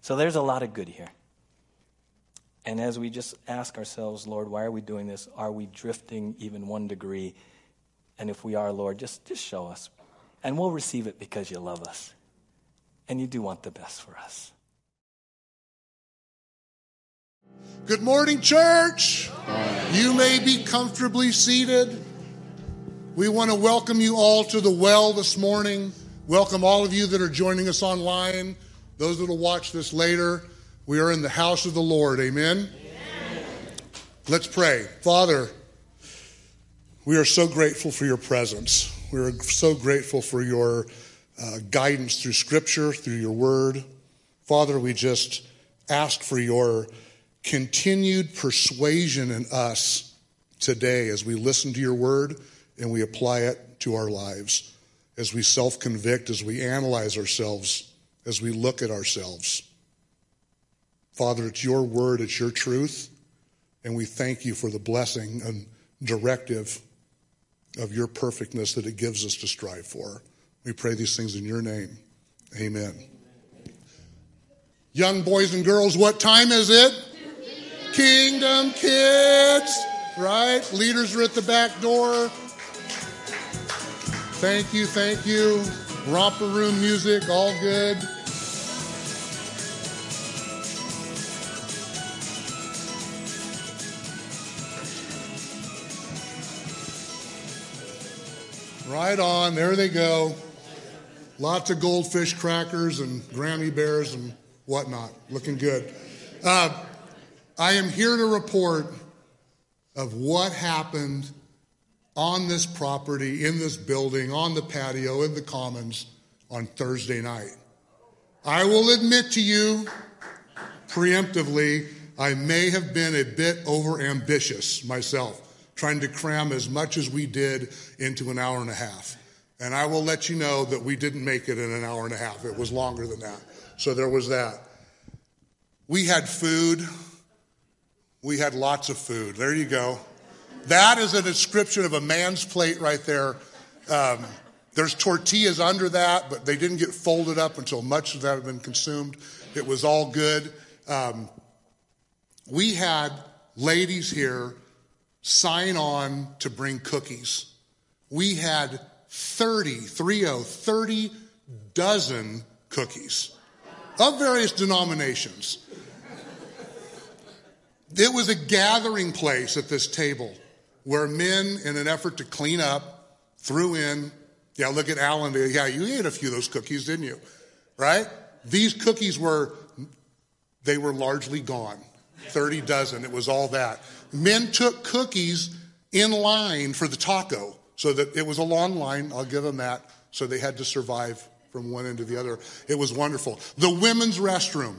So there's a lot of good here. And as we just ask ourselves, Lord, why are we doing this? Are we drifting even one degree? And if we are, Lord, just, just show us. And we'll receive it because you love us. And you do want the best for us. Good morning, church. You may be comfortably seated. We want to welcome you all to the well this morning. Welcome all of you that are joining us online, those that will watch this later. We are in the house of the Lord. Amen. Amen. Let's pray. Father, we are so grateful for your presence. We are so grateful for your uh, guidance through Scripture, through your word. Father, we just ask for your continued persuasion in us today as we listen to your word and we apply it to our lives as we self convict, as we analyze ourselves, as we look at ourselves. Father, it's your word, it's your truth, and we thank you for the blessing and directive of your perfectness that it gives us to strive for. We pray these things in your name. Amen. Young boys and girls, what time is it? Kingdom kids, right? Leaders are at the back door. Thank you, thank you. Romper room music, all good. Right on, there they go. Lots of goldfish crackers and Grammy bears and whatnot. Looking good. Uh, I am here to report of what happened on this property, in this building, on the patio, in the commons on Thursday night. I will admit to you preemptively, I may have been a bit overambitious myself, trying to cram as much as we did into an hour and a half. And I will let you know that we didn't make it in an hour and a half. It was longer than that. So there was that. We had food. We had lots of food. There you go. That is a description of a man's plate right there. Um, there's tortillas under that, but they didn't get folded up until much of that had been consumed. It was all good. Um, we had ladies here sign on to bring cookies. We had 30, 30, 30 dozen cookies of various denominations. It was a gathering place at this table where men, in an effort to clean up, threw in, yeah, look at Alan. Yeah, you ate a few of those cookies, didn't you? Right? These cookies were, they were largely gone. 30 dozen. It was all that. Men took cookies in line for the taco so that it was a long line. I'll give them that. So they had to survive from one end to the other. It was wonderful. The women's restroom.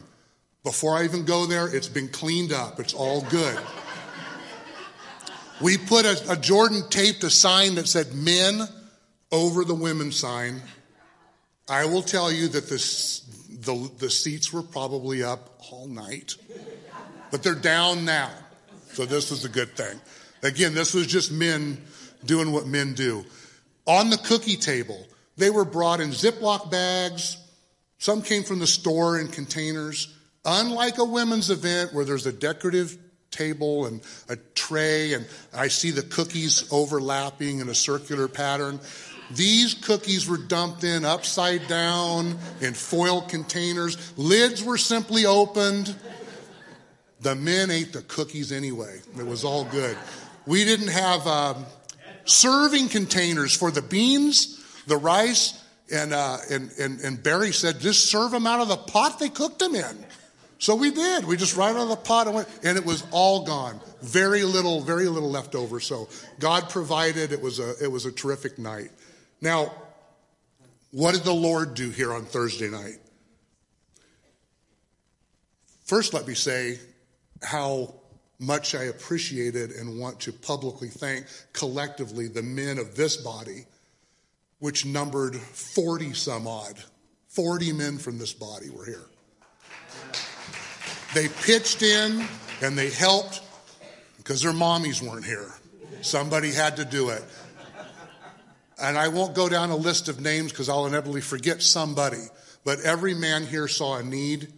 Before I even go there, it's been cleaned up. It's all good. We put a, a Jordan taped a sign that said men over the women's sign. I will tell you that the, the, the seats were probably up all night, but they're down now. So this was a good thing. Again, this was just men doing what men do. On the cookie table, They were brought in Ziploc bags. Some came from the store in containers. Unlike a women's event where there's a decorative table and a tray, and I see the cookies overlapping in a circular pattern. These cookies were dumped in upside down in foil containers. Lids were simply opened. The men ate the cookies anyway. It was all good. We didn't have um, serving containers for the beans, the rice, and, uh, and, and, and Barry said, just serve them out of the pot they cooked them in. So we did. We just right out of the pot and went, and it was all gone. Very little, very little left over. So God provided. It was a, it was a terrific night. Now, what did the Lord do here on Thursday night? First, let me say how much I appreciated and want to publicly thank collectively the men of this body, which numbered 40 some odd. 40 men from this body were here. They pitched in and they helped because their mommies weren't here. Somebody had to do it. And I won't go down a list of names because I'll inevitably forget somebody. But every man here saw a need,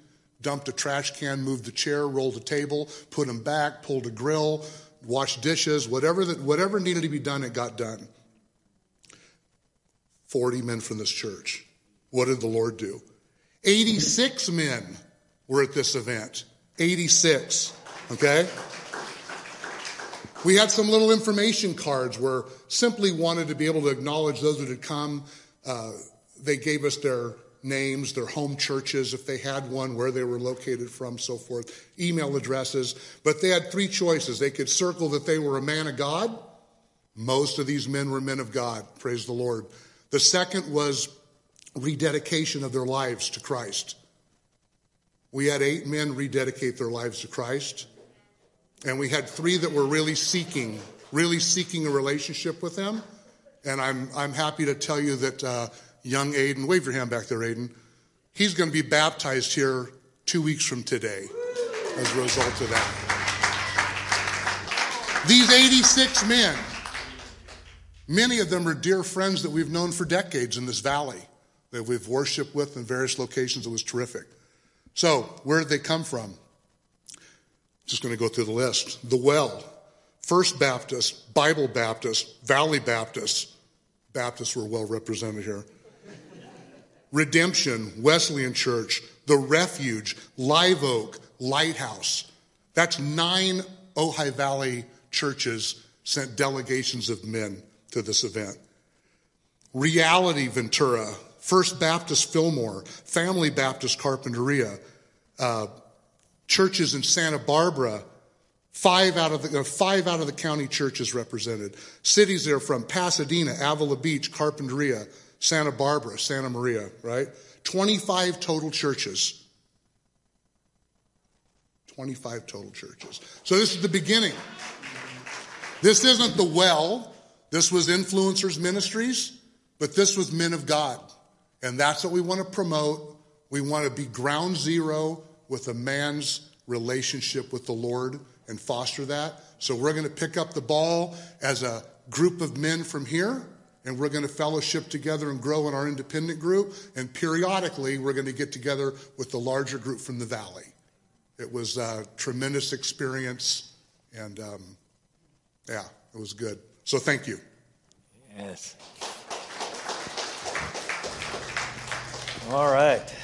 dumped a trash can, moved the chair, rolled a table, put them back, pulled a grill, washed dishes, whatever, that, whatever needed to be done, it got done. 40 men from this church. What did the Lord do? 86 men were at this event. 86. Okay? We had some little information cards where simply wanted to be able to acknowledge those that had come. Uh, they gave us their names, their home churches, if they had one, where they were located from, so forth, email addresses. But they had three choices. They could circle that they were a man of God. Most of these men were men of God. Praise the Lord. The second was rededication of their lives to Christ. We had eight men rededicate their lives to Christ. And we had three that were really seeking, really seeking a relationship with Him. And I'm, I'm happy to tell you that uh, young Aiden, wave your hand back there, Aiden, he's going to be baptized here two weeks from today as a result of that. These 86 men, many of them are dear friends that we've known for decades in this valley that we've worshiped with in various locations. It was terrific. So, where did they come from? Just going to go through the list. The Well, First Baptist, Bible Baptist, Valley Baptist. Baptists were well represented here. Redemption, Wesleyan Church, The Refuge, Live Oak, Lighthouse. That's nine Ojai Valley churches sent delegations of men to this event. Reality Ventura, First Baptist Fillmore, Family Baptist Carpinteria, uh, churches in Santa Barbara. Five out of the uh, five out of the county churches represented. Cities there from Pasadena, Avila Beach, Carpinteria, Santa Barbara, Santa Maria. Right, twenty-five total churches. 25 total churches. So this is the beginning. This isn't the well. This was influencers ministries, but this was men of God. And that's what we want to promote. We want to be ground zero with a man's relationship with the Lord and foster that. So we're going to pick up the ball as a group of men from here, and we're going to fellowship together and grow in our independent group. And periodically, we're going to get together with the larger group from the valley. It was a tremendous experience, and um, yeah, it was good. So thank you. Yes. All right.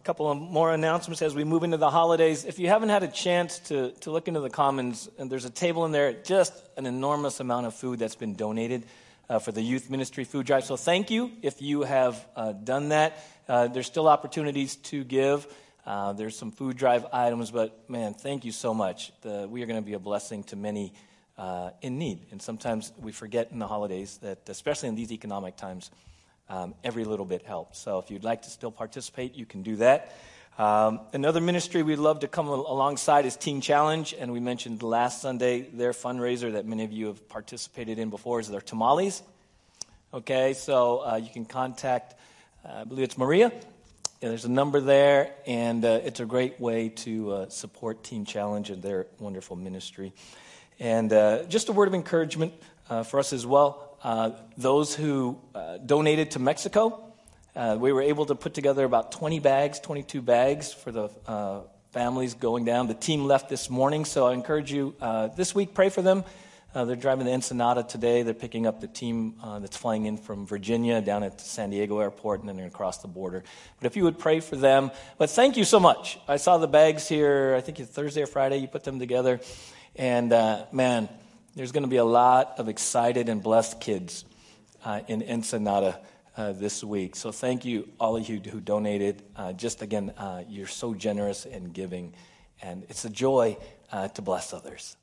A couple of more announcements as we move into the holidays. If you haven't had a chance to, to look into the Commons, and there's a table in there, just an enormous amount of food that's been donated uh, for the youth ministry food drive. So thank you if you have uh, done that. Uh, there's still opportunities to give. Uh, there's some food drive items, but man, thank you so much. The, we are going to be a blessing to many uh, in need. And sometimes we forget in the holidays that, especially in these economic times, um, every little bit helps. So if you'd like to still participate, you can do that. Um, another ministry we'd love to come alongside is Teen Challenge, and we mentioned last Sunday their fundraiser that many of you have participated in before is their tamales. Okay, so uh, you can contact, uh, I believe it's Maria. Yeah, there's a number there, and uh, it's a great way to uh, support Teen Challenge and their wonderful ministry. And uh, just a word of encouragement uh, for us as well those who donated to Mexico, uh, we were able to put together about 20 bags, 22 bags for the uh, families going down. The team left this morning, so I encourage you uh, this week, pray for them. Uh, they're driving the Ensenada today. They're picking up the team uh, that's flying in from Virginia down at San Diego Airport and then across the border. But if you would pray for them. But thank you so much. I saw the bags here, I think it's Thursday or Friday, you put them together. And uh, man, there's going to be a lot of excited and blessed kids in Ensenada. Uh, this week. So, thank you, all of you who donated. Uh, just again, you're so generous in giving, and it's a joy to bless others.